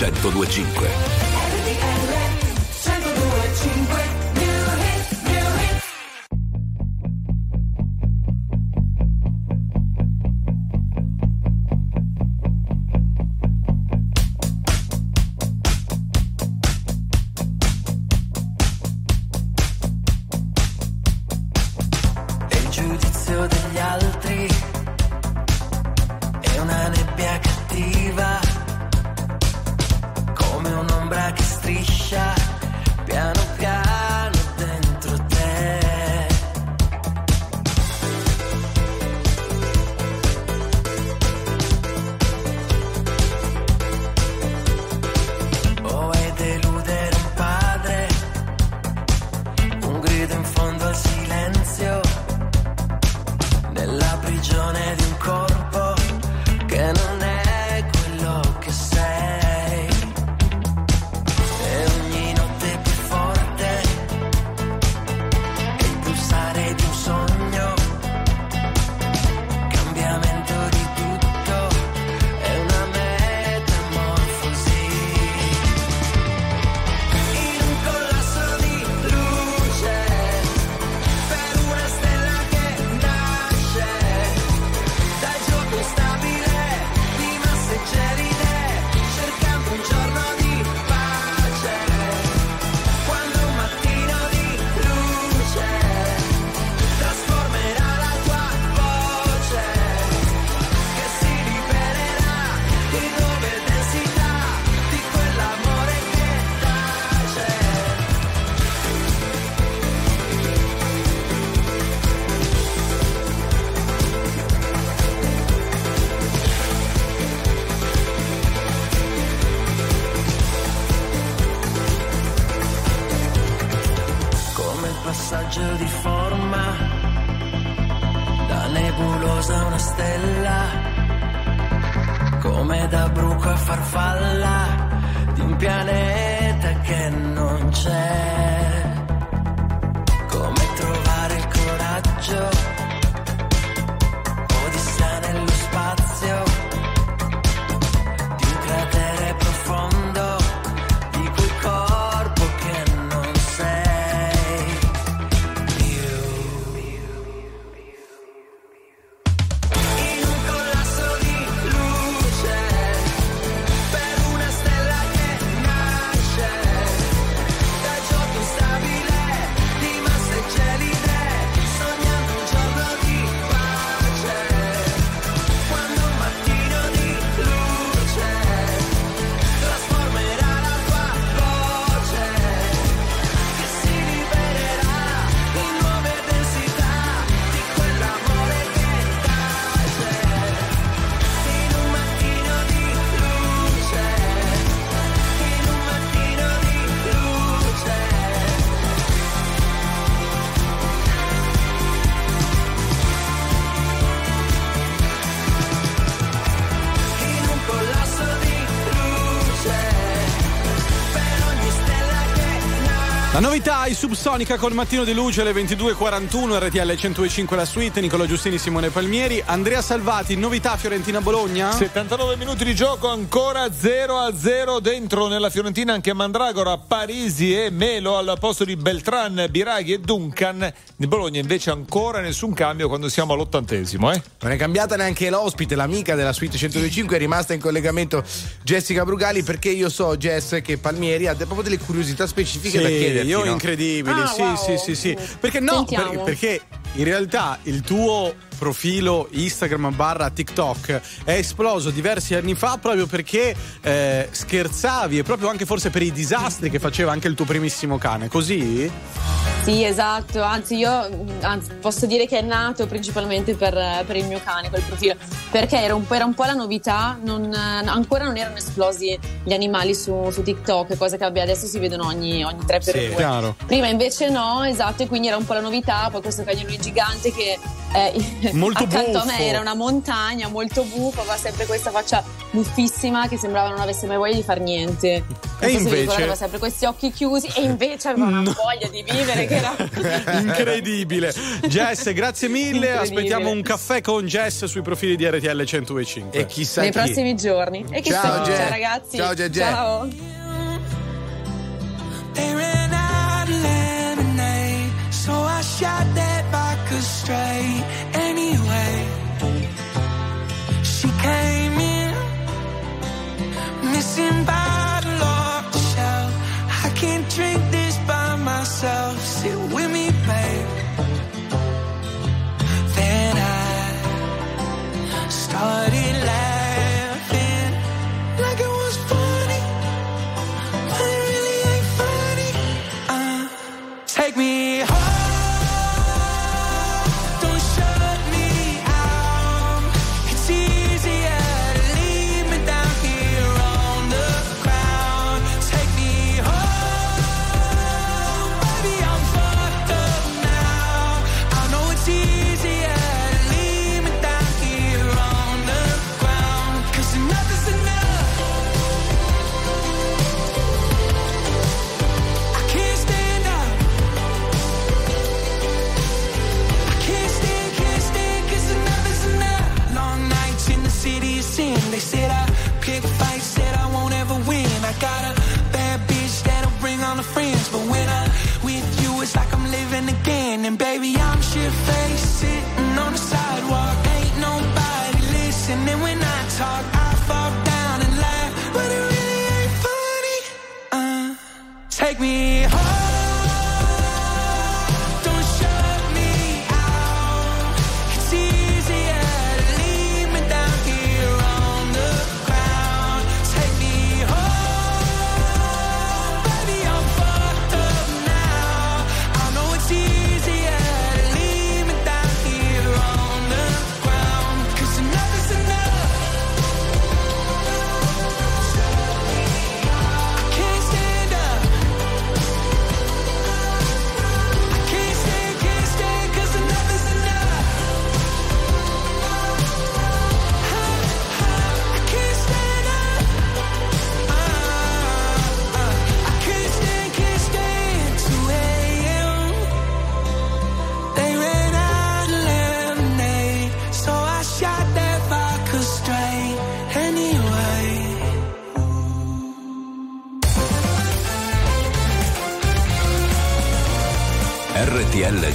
1025. Novità è Subsonica col mattino di luce alle 22.41 RTL 105 la suite Nicola Giustini Simone Palmieri Andrea Salvati novità Fiorentina Bologna 79 minuti di gioco, ancora 0 a 0 dentro nella Fiorentina anche Mandragora, Parisi e Melo al posto di Beltran, Biraghi e Duncan. Di Bologna invece ancora nessun cambio quando siamo all'ottantesimo. Eh? Non è cambiata neanche l'ospite, l'amica della suite 125 è rimasta in collegamento Jessica Brugali perché io so Jess che Palmieri ha proprio delle curiosità specifiche Sì, da chiederti. Incredibili, Ah, sì, wow. sì, sì, sì. Perché no? Per- perché in realtà il tuo profilo Instagram barra TikTok è esploso diversi anni fa proprio perché eh, scherzavi e proprio anche forse per i disastri che faceva anche il tuo primissimo cane, così? Sì, esatto, anzi io anzi, posso dire che è nato principalmente per, per il mio cane quel profilo, perché era un po', era un po' la novità, non- ancora non erano esplosi gli animali su, su TikTok, cosa che vabbè, adesso si vedono ogni, ogni 3 per Sì, 2 chiaro. Prima invece no, esatto, e quindi era un po' la novità, poi questo cagnolino gigante che eh, molto accanto buffo. a me era una montagna molto buco aveva sempre questa faccia buffissima che sembrava non avesse mai voglia di far niente. E non invece aveva sempre questi occhi chiusi e invece aveva no. una voglia di vivere che era incredibile. Jess, grazie mille, aspettiamo un caffè con Jess sui profili di RTL 105. E chissà nei chi. prossimi giorni. E chissà ciao, chi. ciao ragazzi. Ciao. Ciao. So I shot that vodka straight anyway. She came in, missing bottle off the shelf. I can't drink this by myself. Sit with me, babe. Then I started laughing like it was funny, but it really ain't funny. Uh, take me home. me home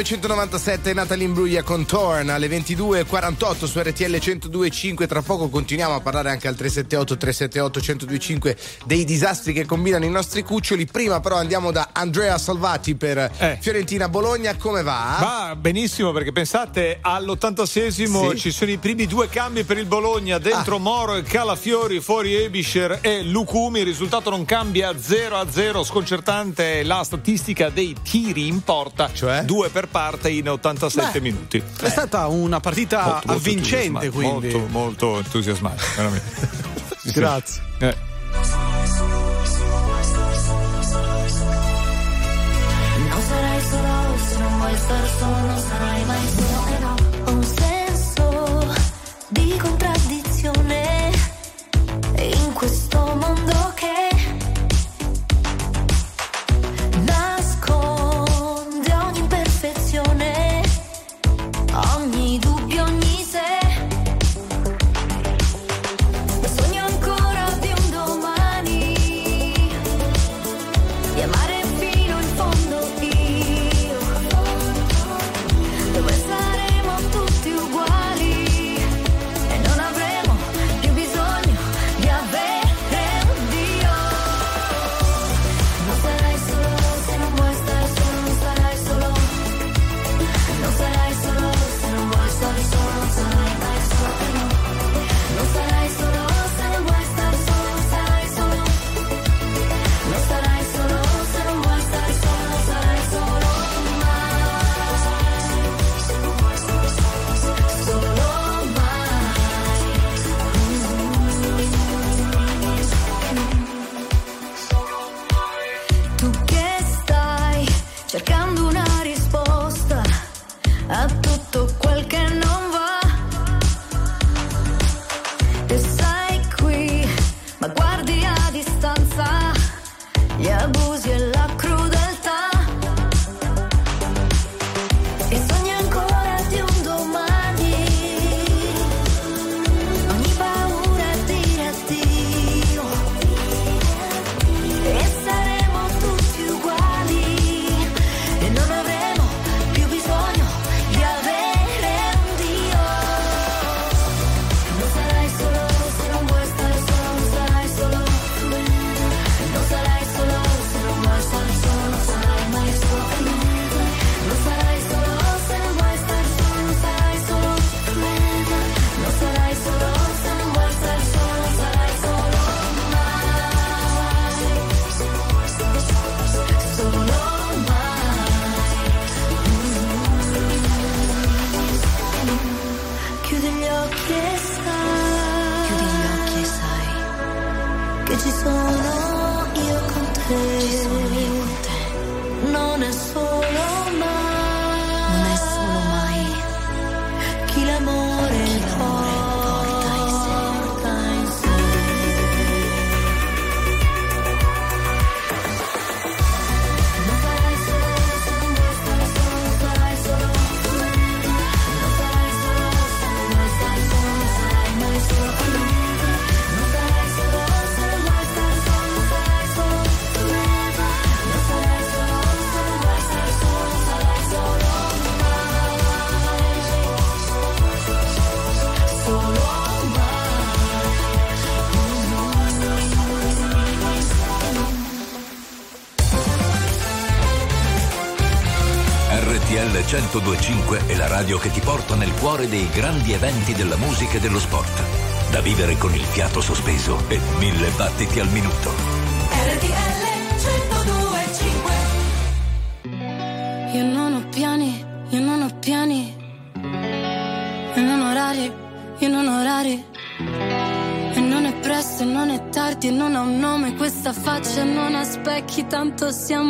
1997 Natalie Imbruglia con Torn alle 22.48 su RTL 102.5 tra poco continuiamo a parlare anche al 378 378 102.5 dei disastri che combinano i nostri cuccioli. Prima però andiamo da Andrea Salvati per Fiorentina Bologna. Come va? Va benissimo perché pensate all'86esimo Sì. ci sono i primi due cambi per il Bologna, dentro Moro e Calafiori, fuori Ebischer e Lucumi, il risultato non cambia 0 a 0, sconcertante la statistica dei tiri in porta, cioè? Due per parte in 87 Beh, minuti. È stata una partita Molto, molto avvincente, entusiasmante, quindi. Molto, molto entusiasmante, veramente. Grazie. Eh. Non sarai solo se non vuoi stare solo, non sarai 1025 è la radio che ti porta nel cuore dei grandi eventi della musica e dello sport. Da vivere con il fiato sospeso e mille battiti al minuto. RTL 102.5 Io non ho piani, io non ho piani. in un orario. E non è presto e non è tardi e non ha un nome questa faccia, non ha specchi, tanto siamo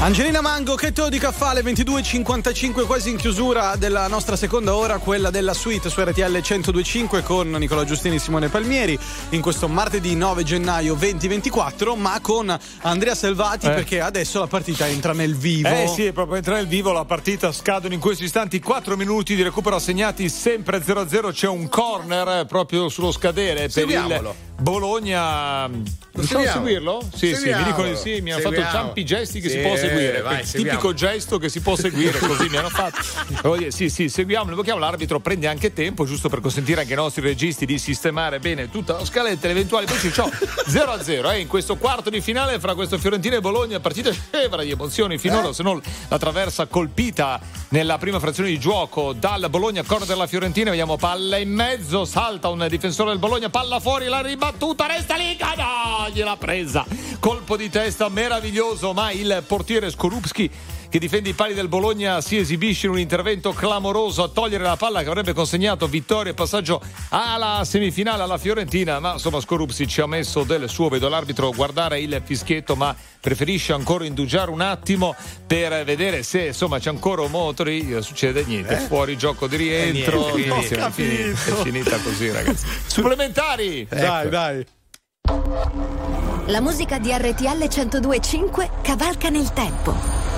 Angelina Mango, che te lo dica fa alle 22.55, quasi in chiusura della nostra seconda ora, quella della suite su RTL 1025 con Nicola Giustini e Simone Palmieri, in questo martedì 9 gennaio 2024, ma con Andrea Selvati Eh. perché adesso la partita entra nel vivo. Eh sì, è proprio entrare nel vivo la partita, scadono in questi istanti 4 minuti di recupero assegnati sempre 0-0, c'è un corner proprio sullo scadere per Seguiamolo. il Bologna. Seguiamo. seguirlo? Sì, sì, mi dicono di sì, mi hanno fatto Seguiamo. ciampi gesti che Sì, si può seguire. vai, seguiamo. tipico gesto che si può seguire, così mi hanno fatto. Dire, sì, sì, seguiamo, invochiamo l'arbitro, prende anche tempo, giusto per consentire anche ai nostri registi di sistemare bene tutta la scaletta, le eventuali poi ciao 0-0 eh, in questo quarto di finale fra questo Fiorentina e Bologna, partita scevra di emozioni Eh? finora, se non la traversa colpita nella prima frazione di gioco dal Bologna, corner della Fiorentina, vediamo palla in mezzo, salta un difensore del Bologna, palla fuori, la ribattuta, resta lì, no, gliel'ha presa, colpo di testa meraviglioso, ma il portiere Skorupski che difende i pali del Bologna si esibisce in un intervento clamoroso a togliere la palla che avrebbe consegnato vittoria e passaggio alla semifinale alla Fiorentina. Ma insomma Skorupsi ci ha messo del suo. Vedo l'arbitro guardare il fischietto ma preferisce ancora indugiare un attimo per vedere se insomma c'è ancora un motori succede niente. Eh? fuori gioco di rientro. Eh, niente, è, finita, è finita così ragazzi. Supplementari! Dai, dai. La musica di RTL 1025 cavalca nel tempo.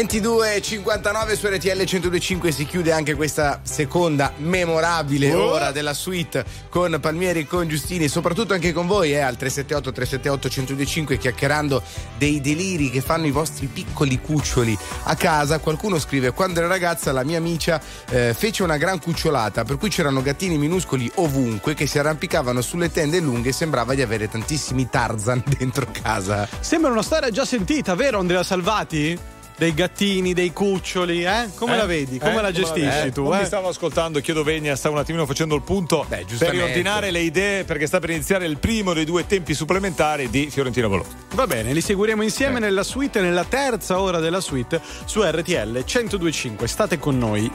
22.59 su RTL 1025 si chiude anche questa seconda memorabile Oh. ora della suite con Palmieri e con Giustini, soprattutto anche con voi eh, al 378 378 1025 chiacchierando dei deliri che fanno i vostri piccoli cuccioli a casa. Qualcuno scrive: Quando ero ragazza, la mia amica eh, fece una gran cucciolata, per cui c'erano gattini minuscoli ovunque che si arrampicavano sulle tende lunghe e sembrava di avere tantissimi Tarzan dentro casa. Sembra una storia già sentita, vero Andrea Salvati? Dei gattini, dei cuccioli, eh? Come Eh? la vedi? Come Eh? la gestisci eh? tu? Non eh? mi stavo ascoltando, chiedo Vegna, stavo un attimino facendo il punto per giustamente. riordinare le idee perché sta per iniziare il primo dei due tempi supplementari di Fiorentina Bologna. Va bene, li seguiremo insieme nella suite, nella terza ora della suite su RTL 1025. State con noi.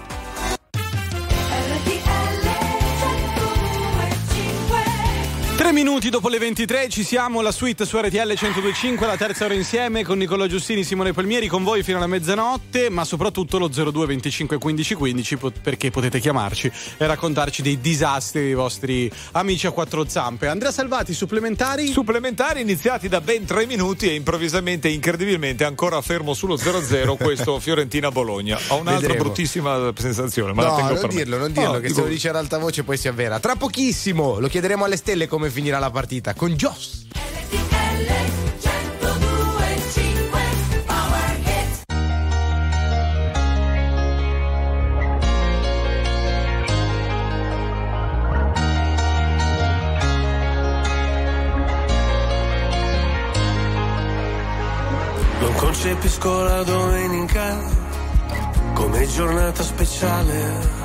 Minuti dopo le 23 ci siamo, la suite su RTL 1025, la terza ora insieme con Nicola Giustini, Simone Palmieri, con voi fino alla mezzanotte, ma soprattutto lo 02 25 15 15 po- perché potete chiamarci e raccontarci dei disastri dei vostri amici a quattro zampe. Andrea Salvati, supplementari? Supplementari iniziati da ben tre minuti e improvvisamente, incredibilmente, ancora fermo sullo 0-0 questo Fiorentina-Bologna. Ho un'altra Vedremo. bruttissima sensazione, ma la no, tengo non per me. dirlo, non dirlo, No, che dico- se lo dice ad alta voce poi si avvera. Tra pochissimo lo chiederemo alle stelle come finirà la partita con Joss. Concepisco la domenica come giornata speciale.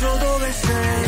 Adesso dove sei?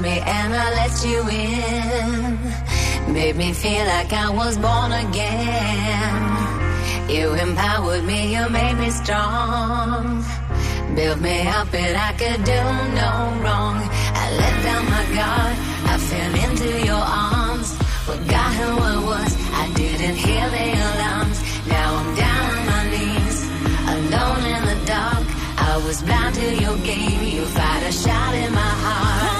Me and I let you in. Made me feel like I was born again. You empowered me, you made me strong. built me up and I could do no wrong. I let down my guard, I fell into your arms. Forgot who I was, I didn't hear the alarms. Now I'm down on my knees, alone in the dark. I was blind to your game, you fired a shot in my heart.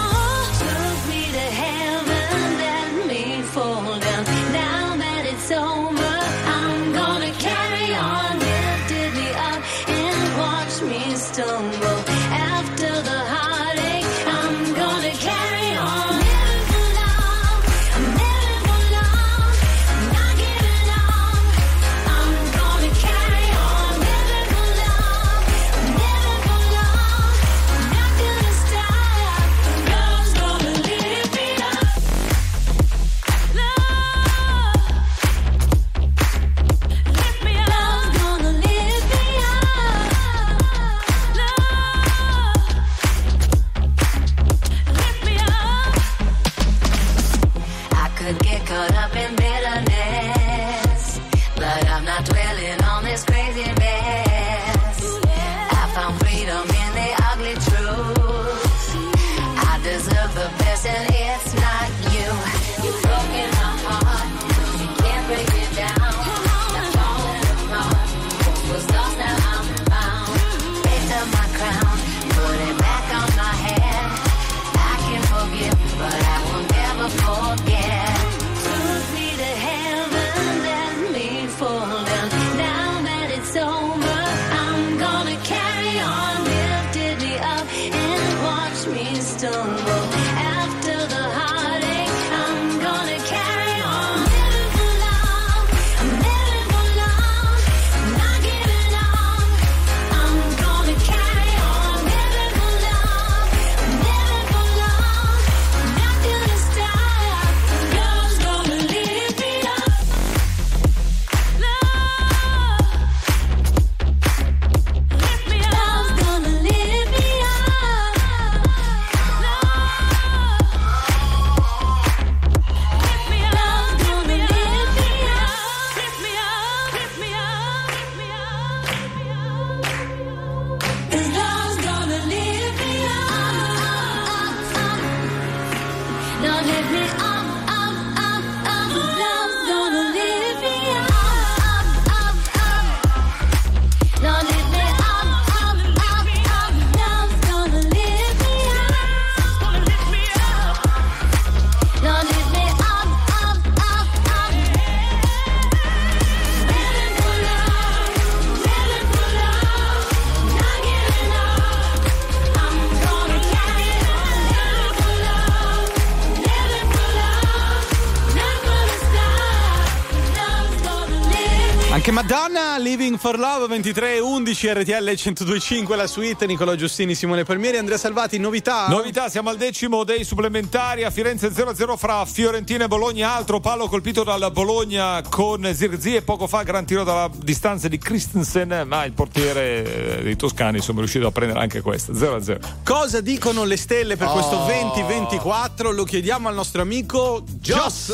Living for Love 23 11 RTL 1025 la suite Nicolò Giustini, Simone Palmieri, Andrea Salvati, novità? Novità, siamo al decimo dei supplementari a Firenze 0-0 fra Fiorentina e Bologna, altro palo colpito dal Bologna con Zirzi e poco fa gran tiro dalla distanza di Christensen, ma il portiere eh, dei toscani sono riuscito a prendere anche questa, 0-0. Cosa dicono le stelle per Oh. questo 2024? Lo chiediamo al nostro amico Joss.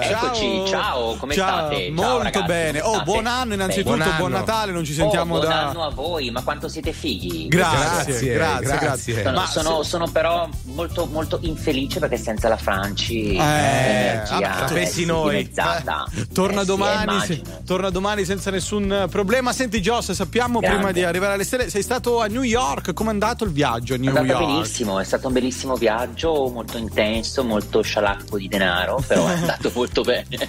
Eccoci, ciao, come Ciao, state? Ciao, Molto ragazzi, bene. Oh, state? buon anno innanzitutto, Bene. buon, Natale, non ci sentiamo oh, buon da anno a voi, ma quanto siete fighi. Grazie, grazie, grazie. Sono, Ma sono- sono però molto, molto infelice perché senza la Franci Eh, l'energia ah, sapessi è noi. dimezzata. Torna Eh sì, domani, immagino. se- torna domani senza nessun eh, problema. Senti, Joss, sappiamo Grande. prima di arrivare alle stelle, sei stato a New York. Com'è andato il viaggio a È New andato York? benissimo, è stato un bellissimo viaggio, molto intenso, molto scialacquo di denaro, però è andato molto bene.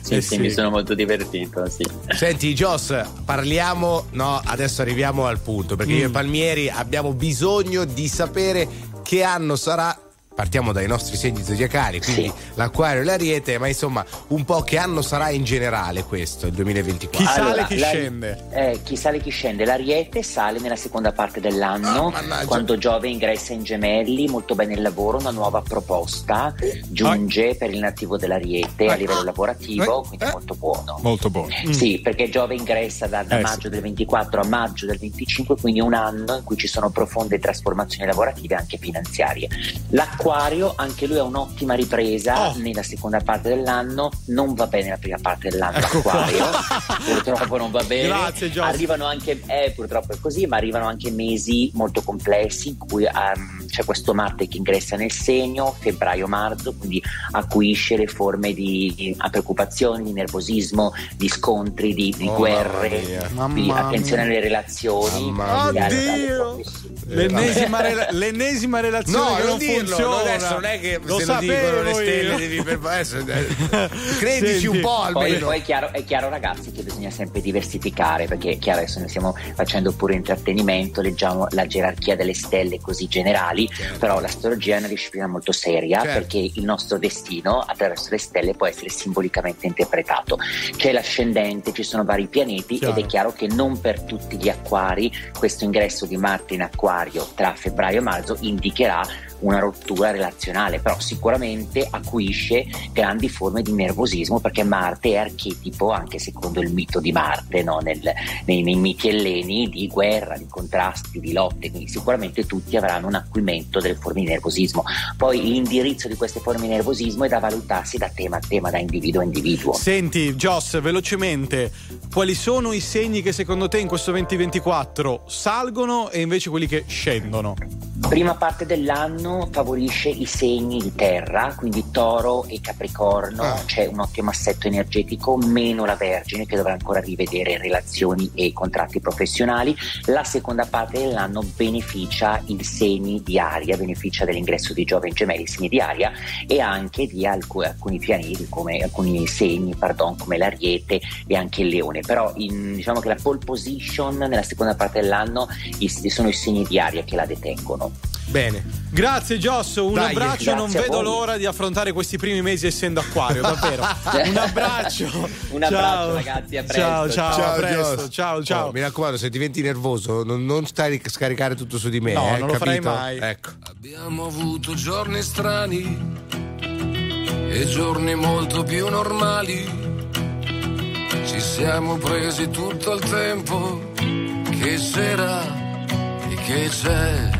Sì, Eh sì, sì. mi sono molto divertito, sì. Senti, Joss, parliamo. No, adesso arriviamo al punto. Perché Mm. io e Palmieri abbiamo bisogno di sapere che anno sarà. Partiamo dai nostri segni zodiacali, quindi l'acquario e l'ariete, ma insomma, un po' che anno sarà in generale questo, il 2024. Allora, la- eh, chi sale chi scende? L'Ariete sale nella seconda parte dell'anno, quando Giove ingressa in gemelli, molto bene il lavoro, una nuova proposta giunge per il nativo dell'Ariete a livello lavorativo, quindi molto buono. Molto buono. Sì, perché Giove ingressa da, da Eh, maggio del 24 a maggio del 25, quindi un anno in cui ci sono profonde trasformazioni lavorative e anche finanziarie. L'acquario Acquario, anche lui ha un'ottima ripresa nella seconda parte dell'anno, non va bene la prima parte dell'anno Acquario, purtroppo non va bene. Grazie, Giorgio. arrivano anche, eh, purtroppo è così, ma arrivano anche mesi molto complessi in cui ehm, c'è questo Marte che ingressa nel segno, febbraio-marzo, quindi acuisce le forme di, di preoccupazioni, di nervosismo, di scontri, di, di Oh, guerre, mamma di mia. attenzione alle relazioni. Mamma Oddio! L'ennesima, rela- l'ennesima relazione No, che non non dirlo, funziona. Adesso non è che lo se lo dicono sapevo le stelle io. devi per adesso, eh, credici un po' Poi, almeno. poi è, chiaro, è chiaro, ragazzi, che bisogna sempre diversificare perché è chiaro adesso noi stiamo facendo pure intrattenimento, leggiamo la gerarchia delle stelle così generali, però l'astrologia è una disciplina molto seria Certo. perché il nostro destino attraverso le stelle può essere simbolicamente interpretato. C'è l'ascendente, ci sono vari pianeti Chiaro. ed è chiaro che non per tutti gli acquari questo ingresso di Marte in acquario tra febbraio e marzo indicherà una rottura relazionale, però sicuramente acuisce grandi forme di nervosismo perché Marte è archetipo, anche secondo il mito di Marte, no? Nel- nei, nei miti elleni, di guerra, di contrasti, di lotte, quindi sicuramente tutti avranno un acuimento delle forme di nervosismo. Poi l'indirizzo di queste forme di nervosismo è da valutarsi da tema a tema, da individuo a individuo. Senti, Joss, velocemente, quali sono i segni che secondo te in questo 2024 salgono e invece quelli che scendono? Prima parte dell'anno favorisce i segni di terra, quindi toro e capricorno, Ah. c'è un ottimo assetto energetico, meno la vergine che dovrà ancora rivedere relazioni e contratti professionali. La seconda parte dell'anno beneficia i segni di aria, beneficia dell'ingresso di Giove in gemelli, segni di aria e anche di alcu- alcuni pianeti, come alcuni segni, pardon, come l'ariete e anche il leone. Però in- diciamo che la pole position nella seconda parte dell'anno sono i segni di aria che la detengono. Bene. Grazie Giosso, un Dai, abbraccio, non grazie a vedo l'ora di affrontare questi primi mesi essendo acquario, davvero. un abbraccio. Un abbraccio, Ciao. ragazzi, a presto. Ciao, ciao, a presto. Ciao, ciao. Oh, mi raccomando, se diventi nervoso, non, non stai scaricare tutto su di me. No, eh, non lo farai capito? mai. Ecco. Abbiamo avuto giorni strani e giorni molto più normali. Ci siamo presi tutto il tempo che c'era e che c'è.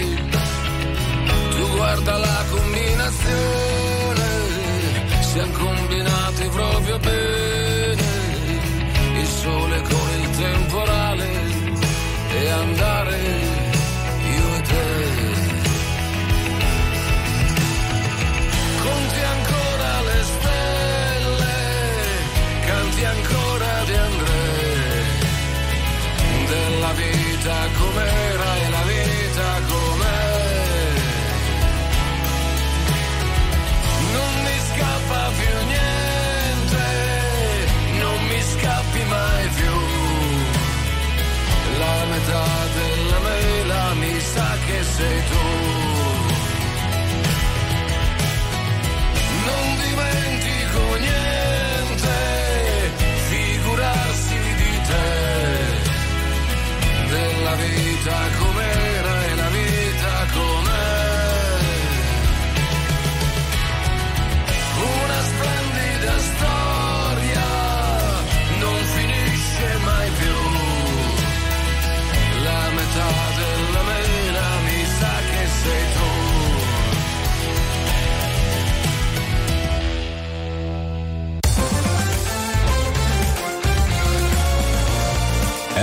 Guarda la combinazione, siamo combinati proprio bene, il sole con il temporale e andare io e te. Conti ancora le stelle, canti ancora di André, della vita com'era say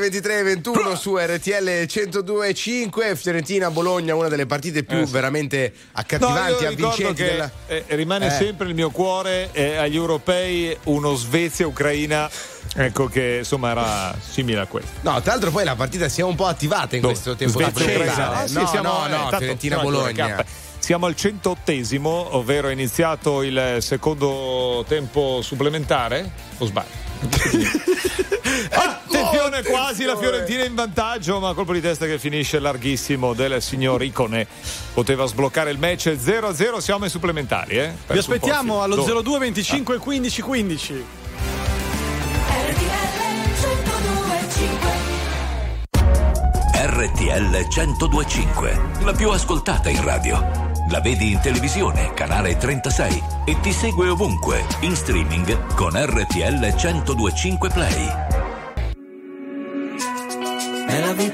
23 21 su RTL 102.5 Fiorentina-Bologna, una delle partite più eh. veramente accattivanti, no, avvincenti. Che, della... eh, rimane eh. sempre il mio cuore eh, agli europei uno Svezia-Ucraina. Ecco che insomma era simile a questo. No, tra l'altro poi la partita si è un po' attivata in Do. questo tempo Svezia, di no, no, sì, no, no, eh, Fiorentina-Bologna. Siamo al 108 ovvero è iniziato il secondo tempo supplementare, o sbaglio? Quasi la Fiorentina in vantaggio, ma colpo di testa che finisce larghissimo del signor Icone. Poteva sbloccare il match 0-0, siamo ai supplementari. Eh? Vi aspettiamo allo Dove? 02 25 15 15. RTL 1025, la più ascoltata in radio. La vedi in televisione, canale 36 e ti segue ovunque, in streaming con RTL 1025 Play.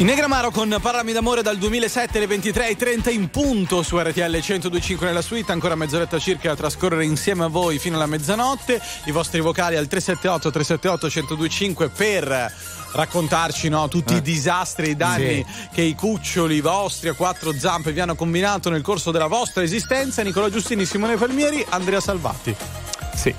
In Negramaro con Parlami d'amore dal 2007 alle 23.30 in punto su RTL 102.5 nella suite, ancora mezz'oretta circa da trascorrere insieme a voi fino alla mezzanotte. I vostri vocali al 378 378 1025 per raccontarci no, tutti i disastri e i danni Sì. che i cuccioli vostri a quattro zampe vi hanno combinato nel corso della vostra esistenza. Nicola Giustini, Simone Palmieri, Andrea Salvati. Sì.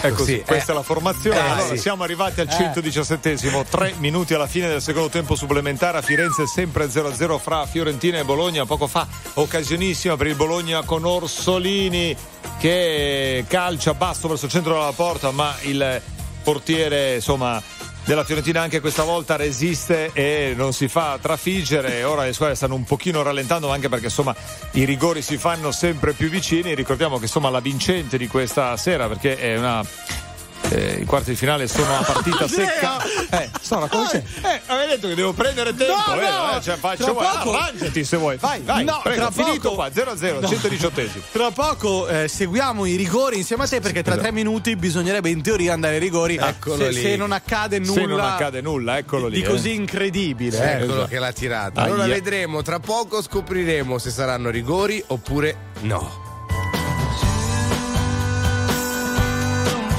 Ecco, sì, questa eh. è la formazione. Eh, allora, sì. siamo arrivati al Eh. 117esimo, tre minuti alla fine del secondo tempo supplementare a Firenze, sempre 0-0 fra Fiorentina e Bologna. Poco fa, occasionissima per il Bologna con Orsolini che calcia basso verso il centro della porta, ma il portiere, insomma. Della Fiorentina anche questa volta resiste e non si fa trafiggere. Ora le squadre stanno un pochino rallentando anche perché insomma i rigori si fanno sempre più vicini. Ricordiamo che insomma la vincente di questa sera perché è una eh, i quarti di finale sono a partita secca. Eh, sono una cosa. Eh, avevi detto che devo prendere tempo, No, Eh, cioè, faccio tra vuoi, poco- arrangiati se vuoi. Vai, vai. No, prego, tra finito poco- qua 0-0, No. 118esimo. Tra poco eh, seguiamo i rigori insieme a te perché tra tre minuti bisognerebbe in teoria andare ai rigori Eccolo se, lì. se non accade nulla Se non accade nulla, eccolo lì. di eh. così incredibile. Eccolo Esatto. che l'ha tirata. Allora Aia. vedremo, tra poco scopriremo se saranno rigori oppure no.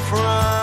From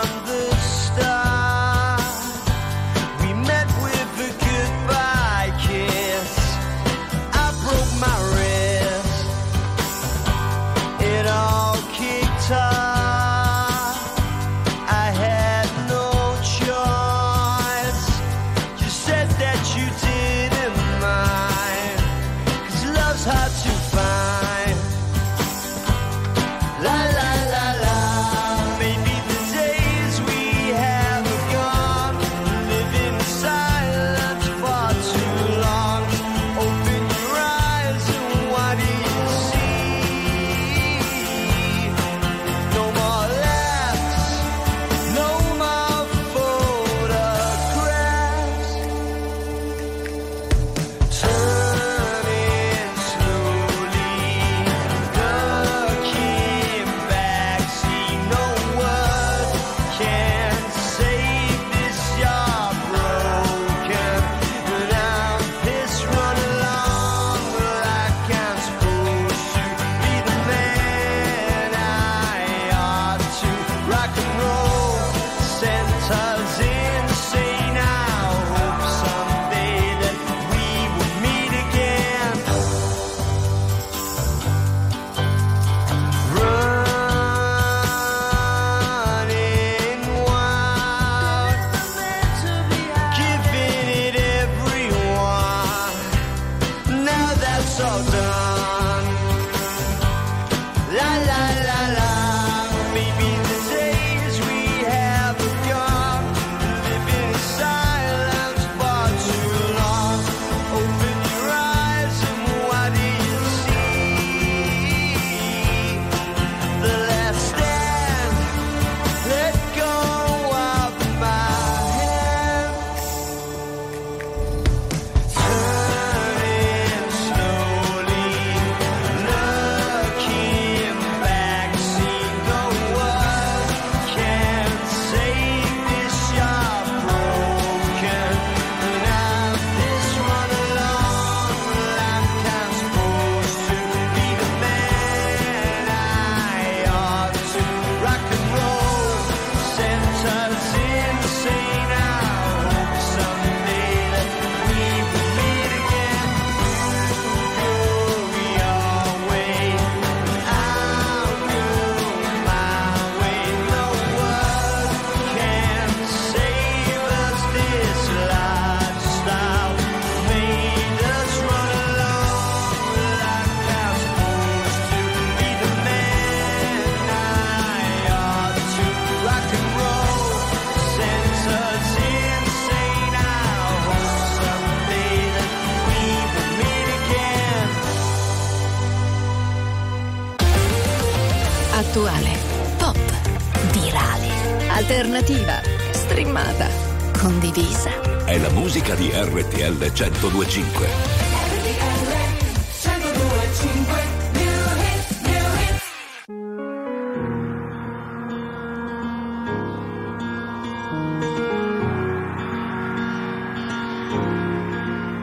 condivisa. È la musica di RTL 1025.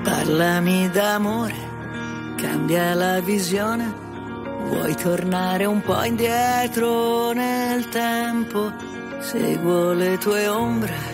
Parlami d'amore, cambia la visione. Vuoi tornare un po' indietro nel tempo? Seguo le tue ombre,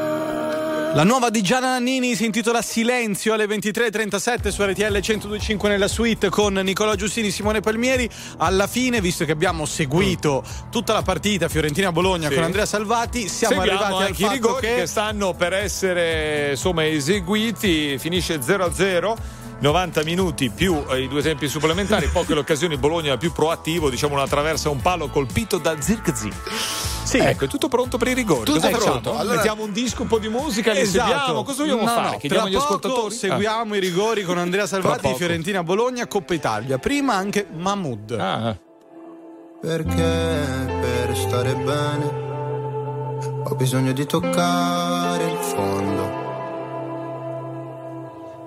La nuova di Gianna Nannini si intitola Silenzio alle 23.37 su RTL 1025 nella suite con Nicola Giustini, Simone Palmieri. Alla fine, visto che abbiamo seguito tutta la partita Fiorentina-Bologna Sì. con Andrea Salvati, siamo Seguiamo arrivati al anche i fatto rigori che... che stanno per essere insomma eseguiti, finisce 0-0. 90 minuti più eh, i due tempi supplementari, poche le occasioni, Bologna più proattivo, diciamo una traversa un palo colpito da Zirkzee. Sì. Ecco, è tutto pronto per i rigori. Tutto Cosa pronto. Allora- Mettiamo un disco, un po' di musica, li Esatto. seguiamo. Cosa vogliamo No, fare? no, Chiediamo tra agli ascoltatori. Seguiamo i rigori con Andrea Salvati. Fiorentina Bologna, Coppa Italia. Prima anche Mahmood. Ah. Perché per stare bene ho bisogno di toccare il fondo.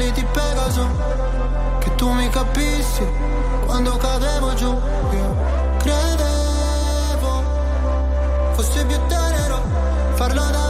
Ali di Pegaso, che tu mi capissi quando cadevo giù. Io credevo fosse più tenero farlo davanti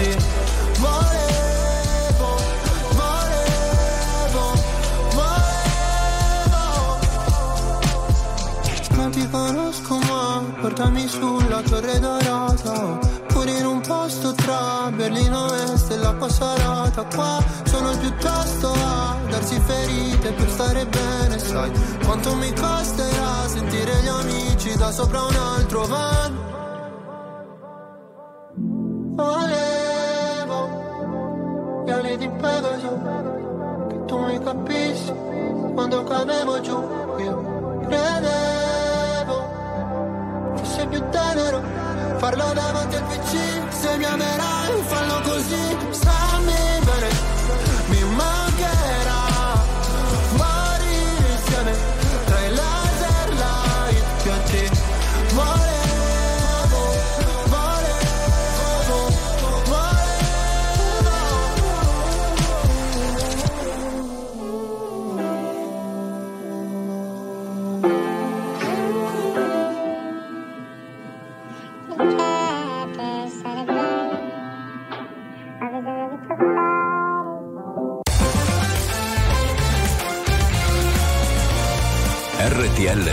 tutti volevo volevo volevo. Non ti conosco ma portami sulla torre dorata pure in un posto tra Berlino Est e la passarata qua sono piuttosto a darsi ferite per stare bene sai. Quanto mi costerà sentire gli amici da sopra un altro vano quando cadevo giù Io credevo fosse più tenero farlo davanti al PC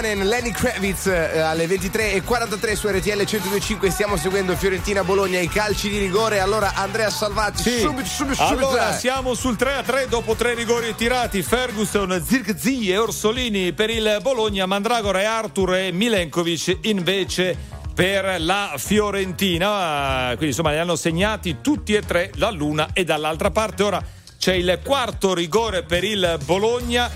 Running? Lenny Kravitz eh, alle 23.43 su RTL 1025 stiamo seguendo Fiorentina Bologna i calci di rigore allora Andrea Salvati Sì. subito subito subito Allora eh. siamo sul 3 a 3 dopo tre rigori tirati. Ferguson, Zirkzee e Orsolini per il Bologna, Mandragora e Arthur e Milenkovic invece per la Fiorentina. Quindi insomma li hanno segnati tutti e tre dall'una e dall'altra parte. Ora c'è il quarto rigore per il Bologna.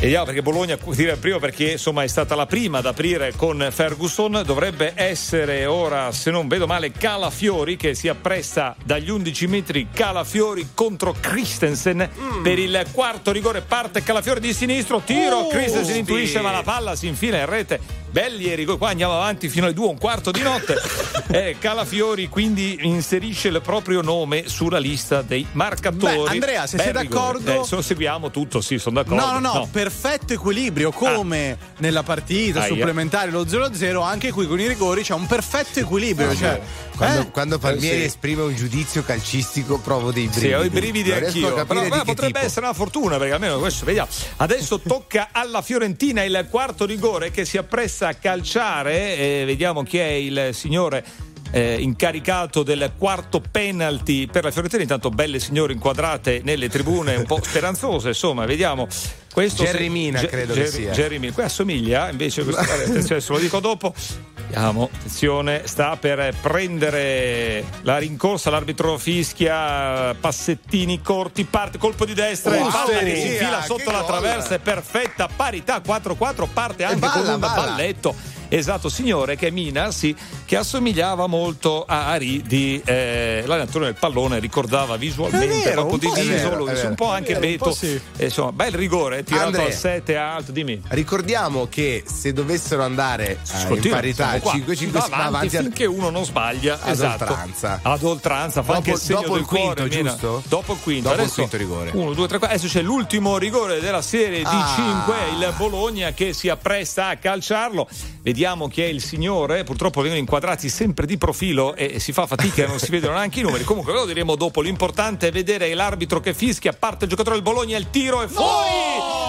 Vediamo perché Bologna tira il primo perché insomma è stata la prima ad aprire con Ferguson. Dovrebbe essere ora, se non vedo male, Calafiori che si appresta dagli 11 metri. Calafiori contro Christensen per il quarto rigore. Parte Calafiori di sinistro, tiro. Oh, Christensen sì. intuisce, ma la palla si infila in rete. Belli i rigori. Qua andiamo avanti fino alle 2, un quarto di notte. Eh, Calafiori quindi inserisce il proprio nome sulla lista dei marcatori. Beh, Andrea, se Bel sei rigore. d'accordo- Eh, se lo seguiamo tutto, sì, sono d'accordo. No, no, no, perfetto equilibrio, come nella partita Aia. supplementare lo 0-0, anche qui con i rigori c'è un perfetto equilibrio. Cioè, Quando, eh? quando Palmieri Eh, sì. esprime un giudizio calcistico provo dei brividi. Sì, ho i brividi Non anch'io. Però che potrebbe tipo. essere una fortuna perché almeno questo vediamo. Adesso tocca alla Fiorentina il quarto rigore che si appresta a calciare. E vediamo chi è il signore eh, incaricato del quarto penalty per la Fiorentina. Intanto belle signore inquadrate nelle tribune, un po' speranzose, insomma, vediamo. Questo Jerry Mina, Ge- credo che Jerry- sia. Jerry Mina. Qui assomiglia, invece, questo, se lo dico dopo. Vediamo, attenzione, sta per prendere la rincorsa, l'arbitro fischia, passettini corti, parte, colpo di destra, Oh, e palla che si infila sotto che la traversa, è perfetta, parità 4-4, parte anche balla, con un balla. balletto. Esatto, signore, che è Mina, sì, che assomigliava molto a Ari di eh, l'allenatore del pallone, ricordava visualmente vero, un di po' sì. viso, vero. un po' anche vero, un Beto. po' sì. Eh, insomma, bel rigore, tirato Andre. al 7 alto, dimmi. Ricordiamo che se dovessero andare eh, in parità siamo qua. 5-5 Si va va avanti al- finché uno non sbaglia Ad esatto. oltranza. ad oltranza fa Dopo- anche il segno dopo del il quinto, cuore Mina. giusto? dopo il quinto Dopo il adesso quinto rigore. 1 2 3 4 adesso c'è l'ultimo rigore della serie di Ah. 5 il Bologna che si appresta a calciarlo vediamo chi è il signore. Purtroppo vengono inquadrati sempre di profilo e si fa fatica non si vedono neanche i numeri. Comunque lo diremo dopo. L'importante è vedere l'arbitro che fischia. Parte il giocatore del Bologna il tiro è fuori!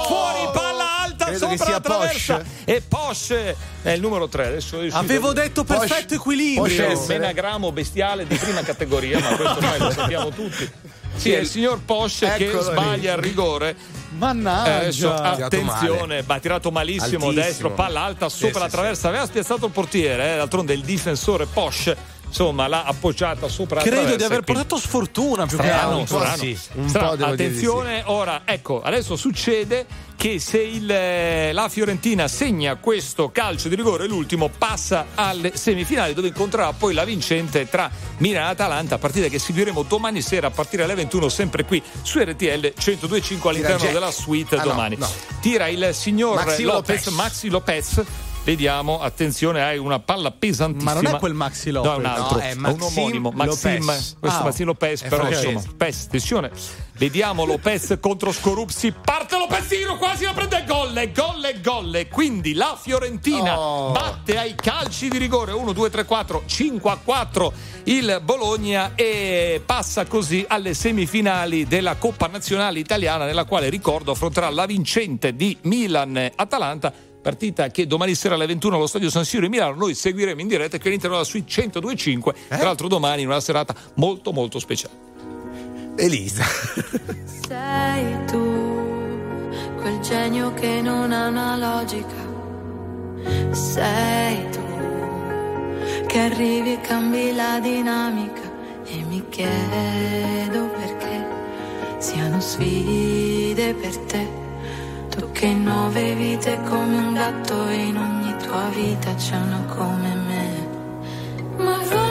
Fuori palla alta Credo sopra la traversa. E Posch è il numero 3 adesso Avevo detto perfetto equilibrio. Posch è un menagramo bestiale di prima categoria, ma questo noi lo sappiamo tutti. Sì, è il signor Posch che Eccolo lì. sbaglia il rigore. Mannaggia. Eh, adesso, Tirato attenzione, ha tirato malissimo Altissimo. destro, palla alta Sì, sopra sì, la sì. traversa, aveva spiazzato il portiere, eh, d'altronde il difensore Posch. Insomma, l'ha appoggiata sopra la Credo di aver quindi- portato sfortuna più che Strano, altro. po' strano. sì, un Strano. po' devo dire di Attenzione, ora ecco, adesso succede che se il, eh, la Fiorentina segna questo calcio di rigore, l'ultimo passa alle semifinali dove incontrerà poi la vincente tra Milan e Atalanta, partita che seguiremo domani sera a partire alle 21 sempre qui su RTL 1025 all'interno della suite Ah, no, domani. no. Tira il signor Maxi Lopez, Lopez. Maxi Lopez. Vediamo, attenzione, hai una palla pesantissima. Ma non è quel Maxi Lopez. No, è un altro. No, è è un Maxim omonimo. Maxim, Lopez. questo Ah, Maxim Lopez, però insomma, Pes, attenzione. Vediamo Lopez contro Scorupsi. Parte Lopezino, quasi la prende gol, gol, gol. Quindi la Fiorentina Oh. batte ai calci di rigore 1, 2, 3, 4, 5 a 4 il Bologna e passa così alle semifinali della Coppa Nazionale Italiana nella quale ricordo affronterà la vincente di Milan-Atalanta. Partita che domani sera alle 21 allo stadio San Siro di Milano noi seguiremo in diretta che all'interno della Suite 1025 Eh? tra l'altro domani in una serata molto molto speciale Elisa. Sei tu, quel genio che non ha una logica. Sei tu, che arrivi e cambi la dinamica. E mi chiedo perché siano sfide per te. Tu che in nove vite come un gatto e in ogni tua vita c'è una come me. Ma vola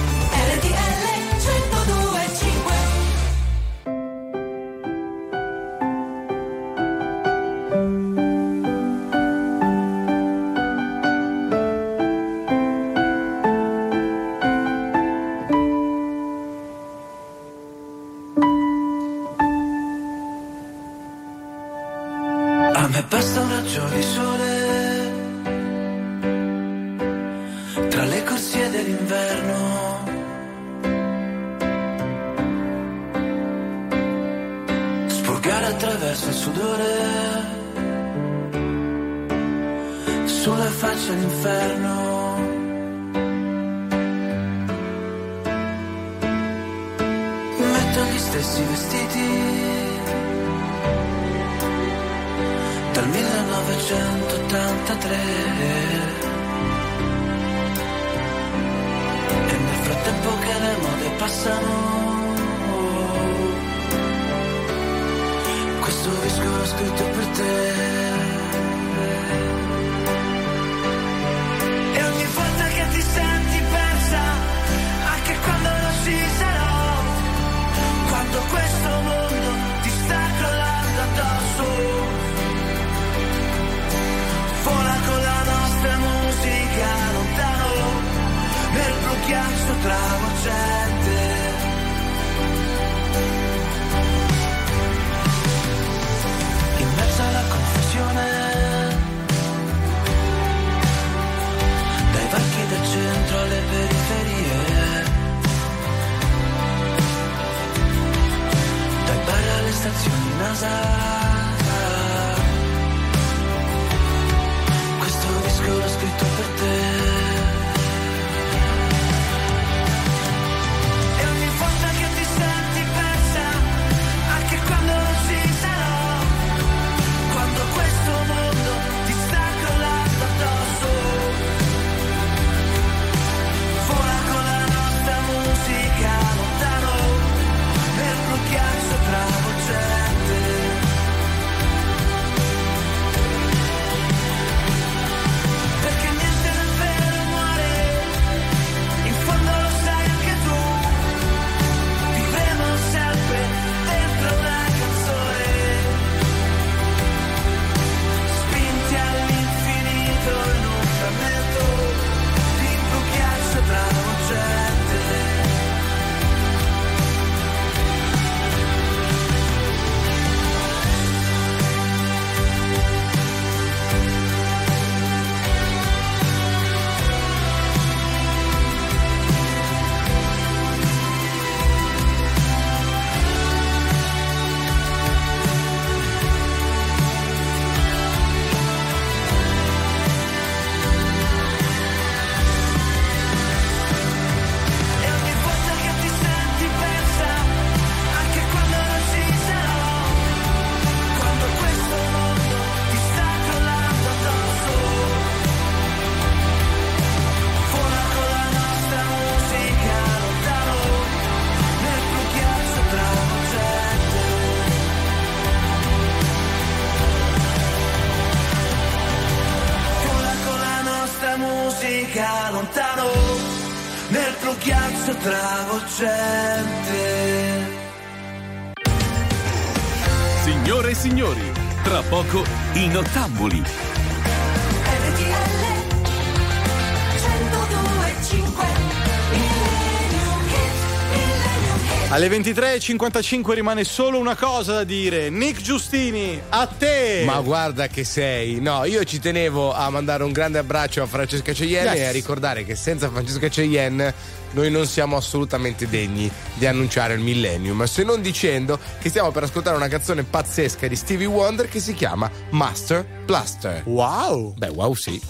23.55 rimane solo una cosa da dire. Nick Giustini, a te! Ma guarda che sei. No, io ci tenevo a mandare un grande abbraccio a Francesca Cheyenne yes. e a ricordare che senza Francesca Cheyenne noi non siamo assolutamente degni di annunciare il millennium, se non dicendo che stiamo per ascoltare una canzone pazzesca di Stevie Wonder che si chiama Master Plaster. Wow! Beh, wow sì.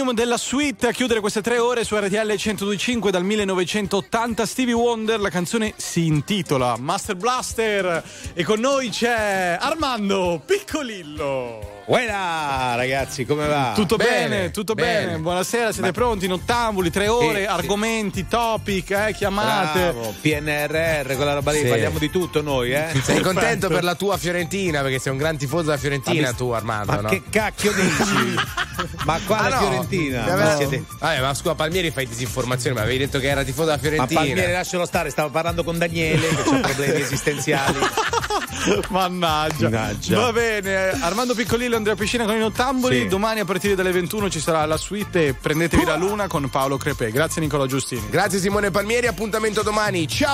Millennium della suite a chiudere queste tre ore su RTL 1025 dal 1980 Stevie Wonder, la canzone si intitola Master Blaster e con noi c'è Armando Piccolillo. Buona ragazzi, come va? Tutto bene, tutto bene. bene. Buonasera, siete Ma- pronti? Nottambuli, tre ore, Sì, sì. argomenti, topic, eh, chiamate. Bravo, PNRR, quella roba lì, Sì. parliamo di tutto noi, eh? Sei contento per la tua Fiorentina perché sei un gran tifoso della Fiorentina tu Armando, Ma no? che cacchio dici? ma qua Ah, la no? Fiorentina. Ma siete- Vabbè, ma scusa, Palmieri fai disinformazione, ma avevi detto che era tifoso della Ma Fiorentina. Palmieri lascialo stare, stavo parlando con Daniele che ha problemi esistenziali. Mannaggia. Mannaggia. Va bene, Armando Piccolillo e Andrea Piscina con i nottamboli. Sì. Domani a partire dalle 21 ci sarà la suite e prendetevi la luna con Paolo Crepè. Grazie Nicola Giustini. Grazie Simone Palmieri, appuntamento domani. Ciao!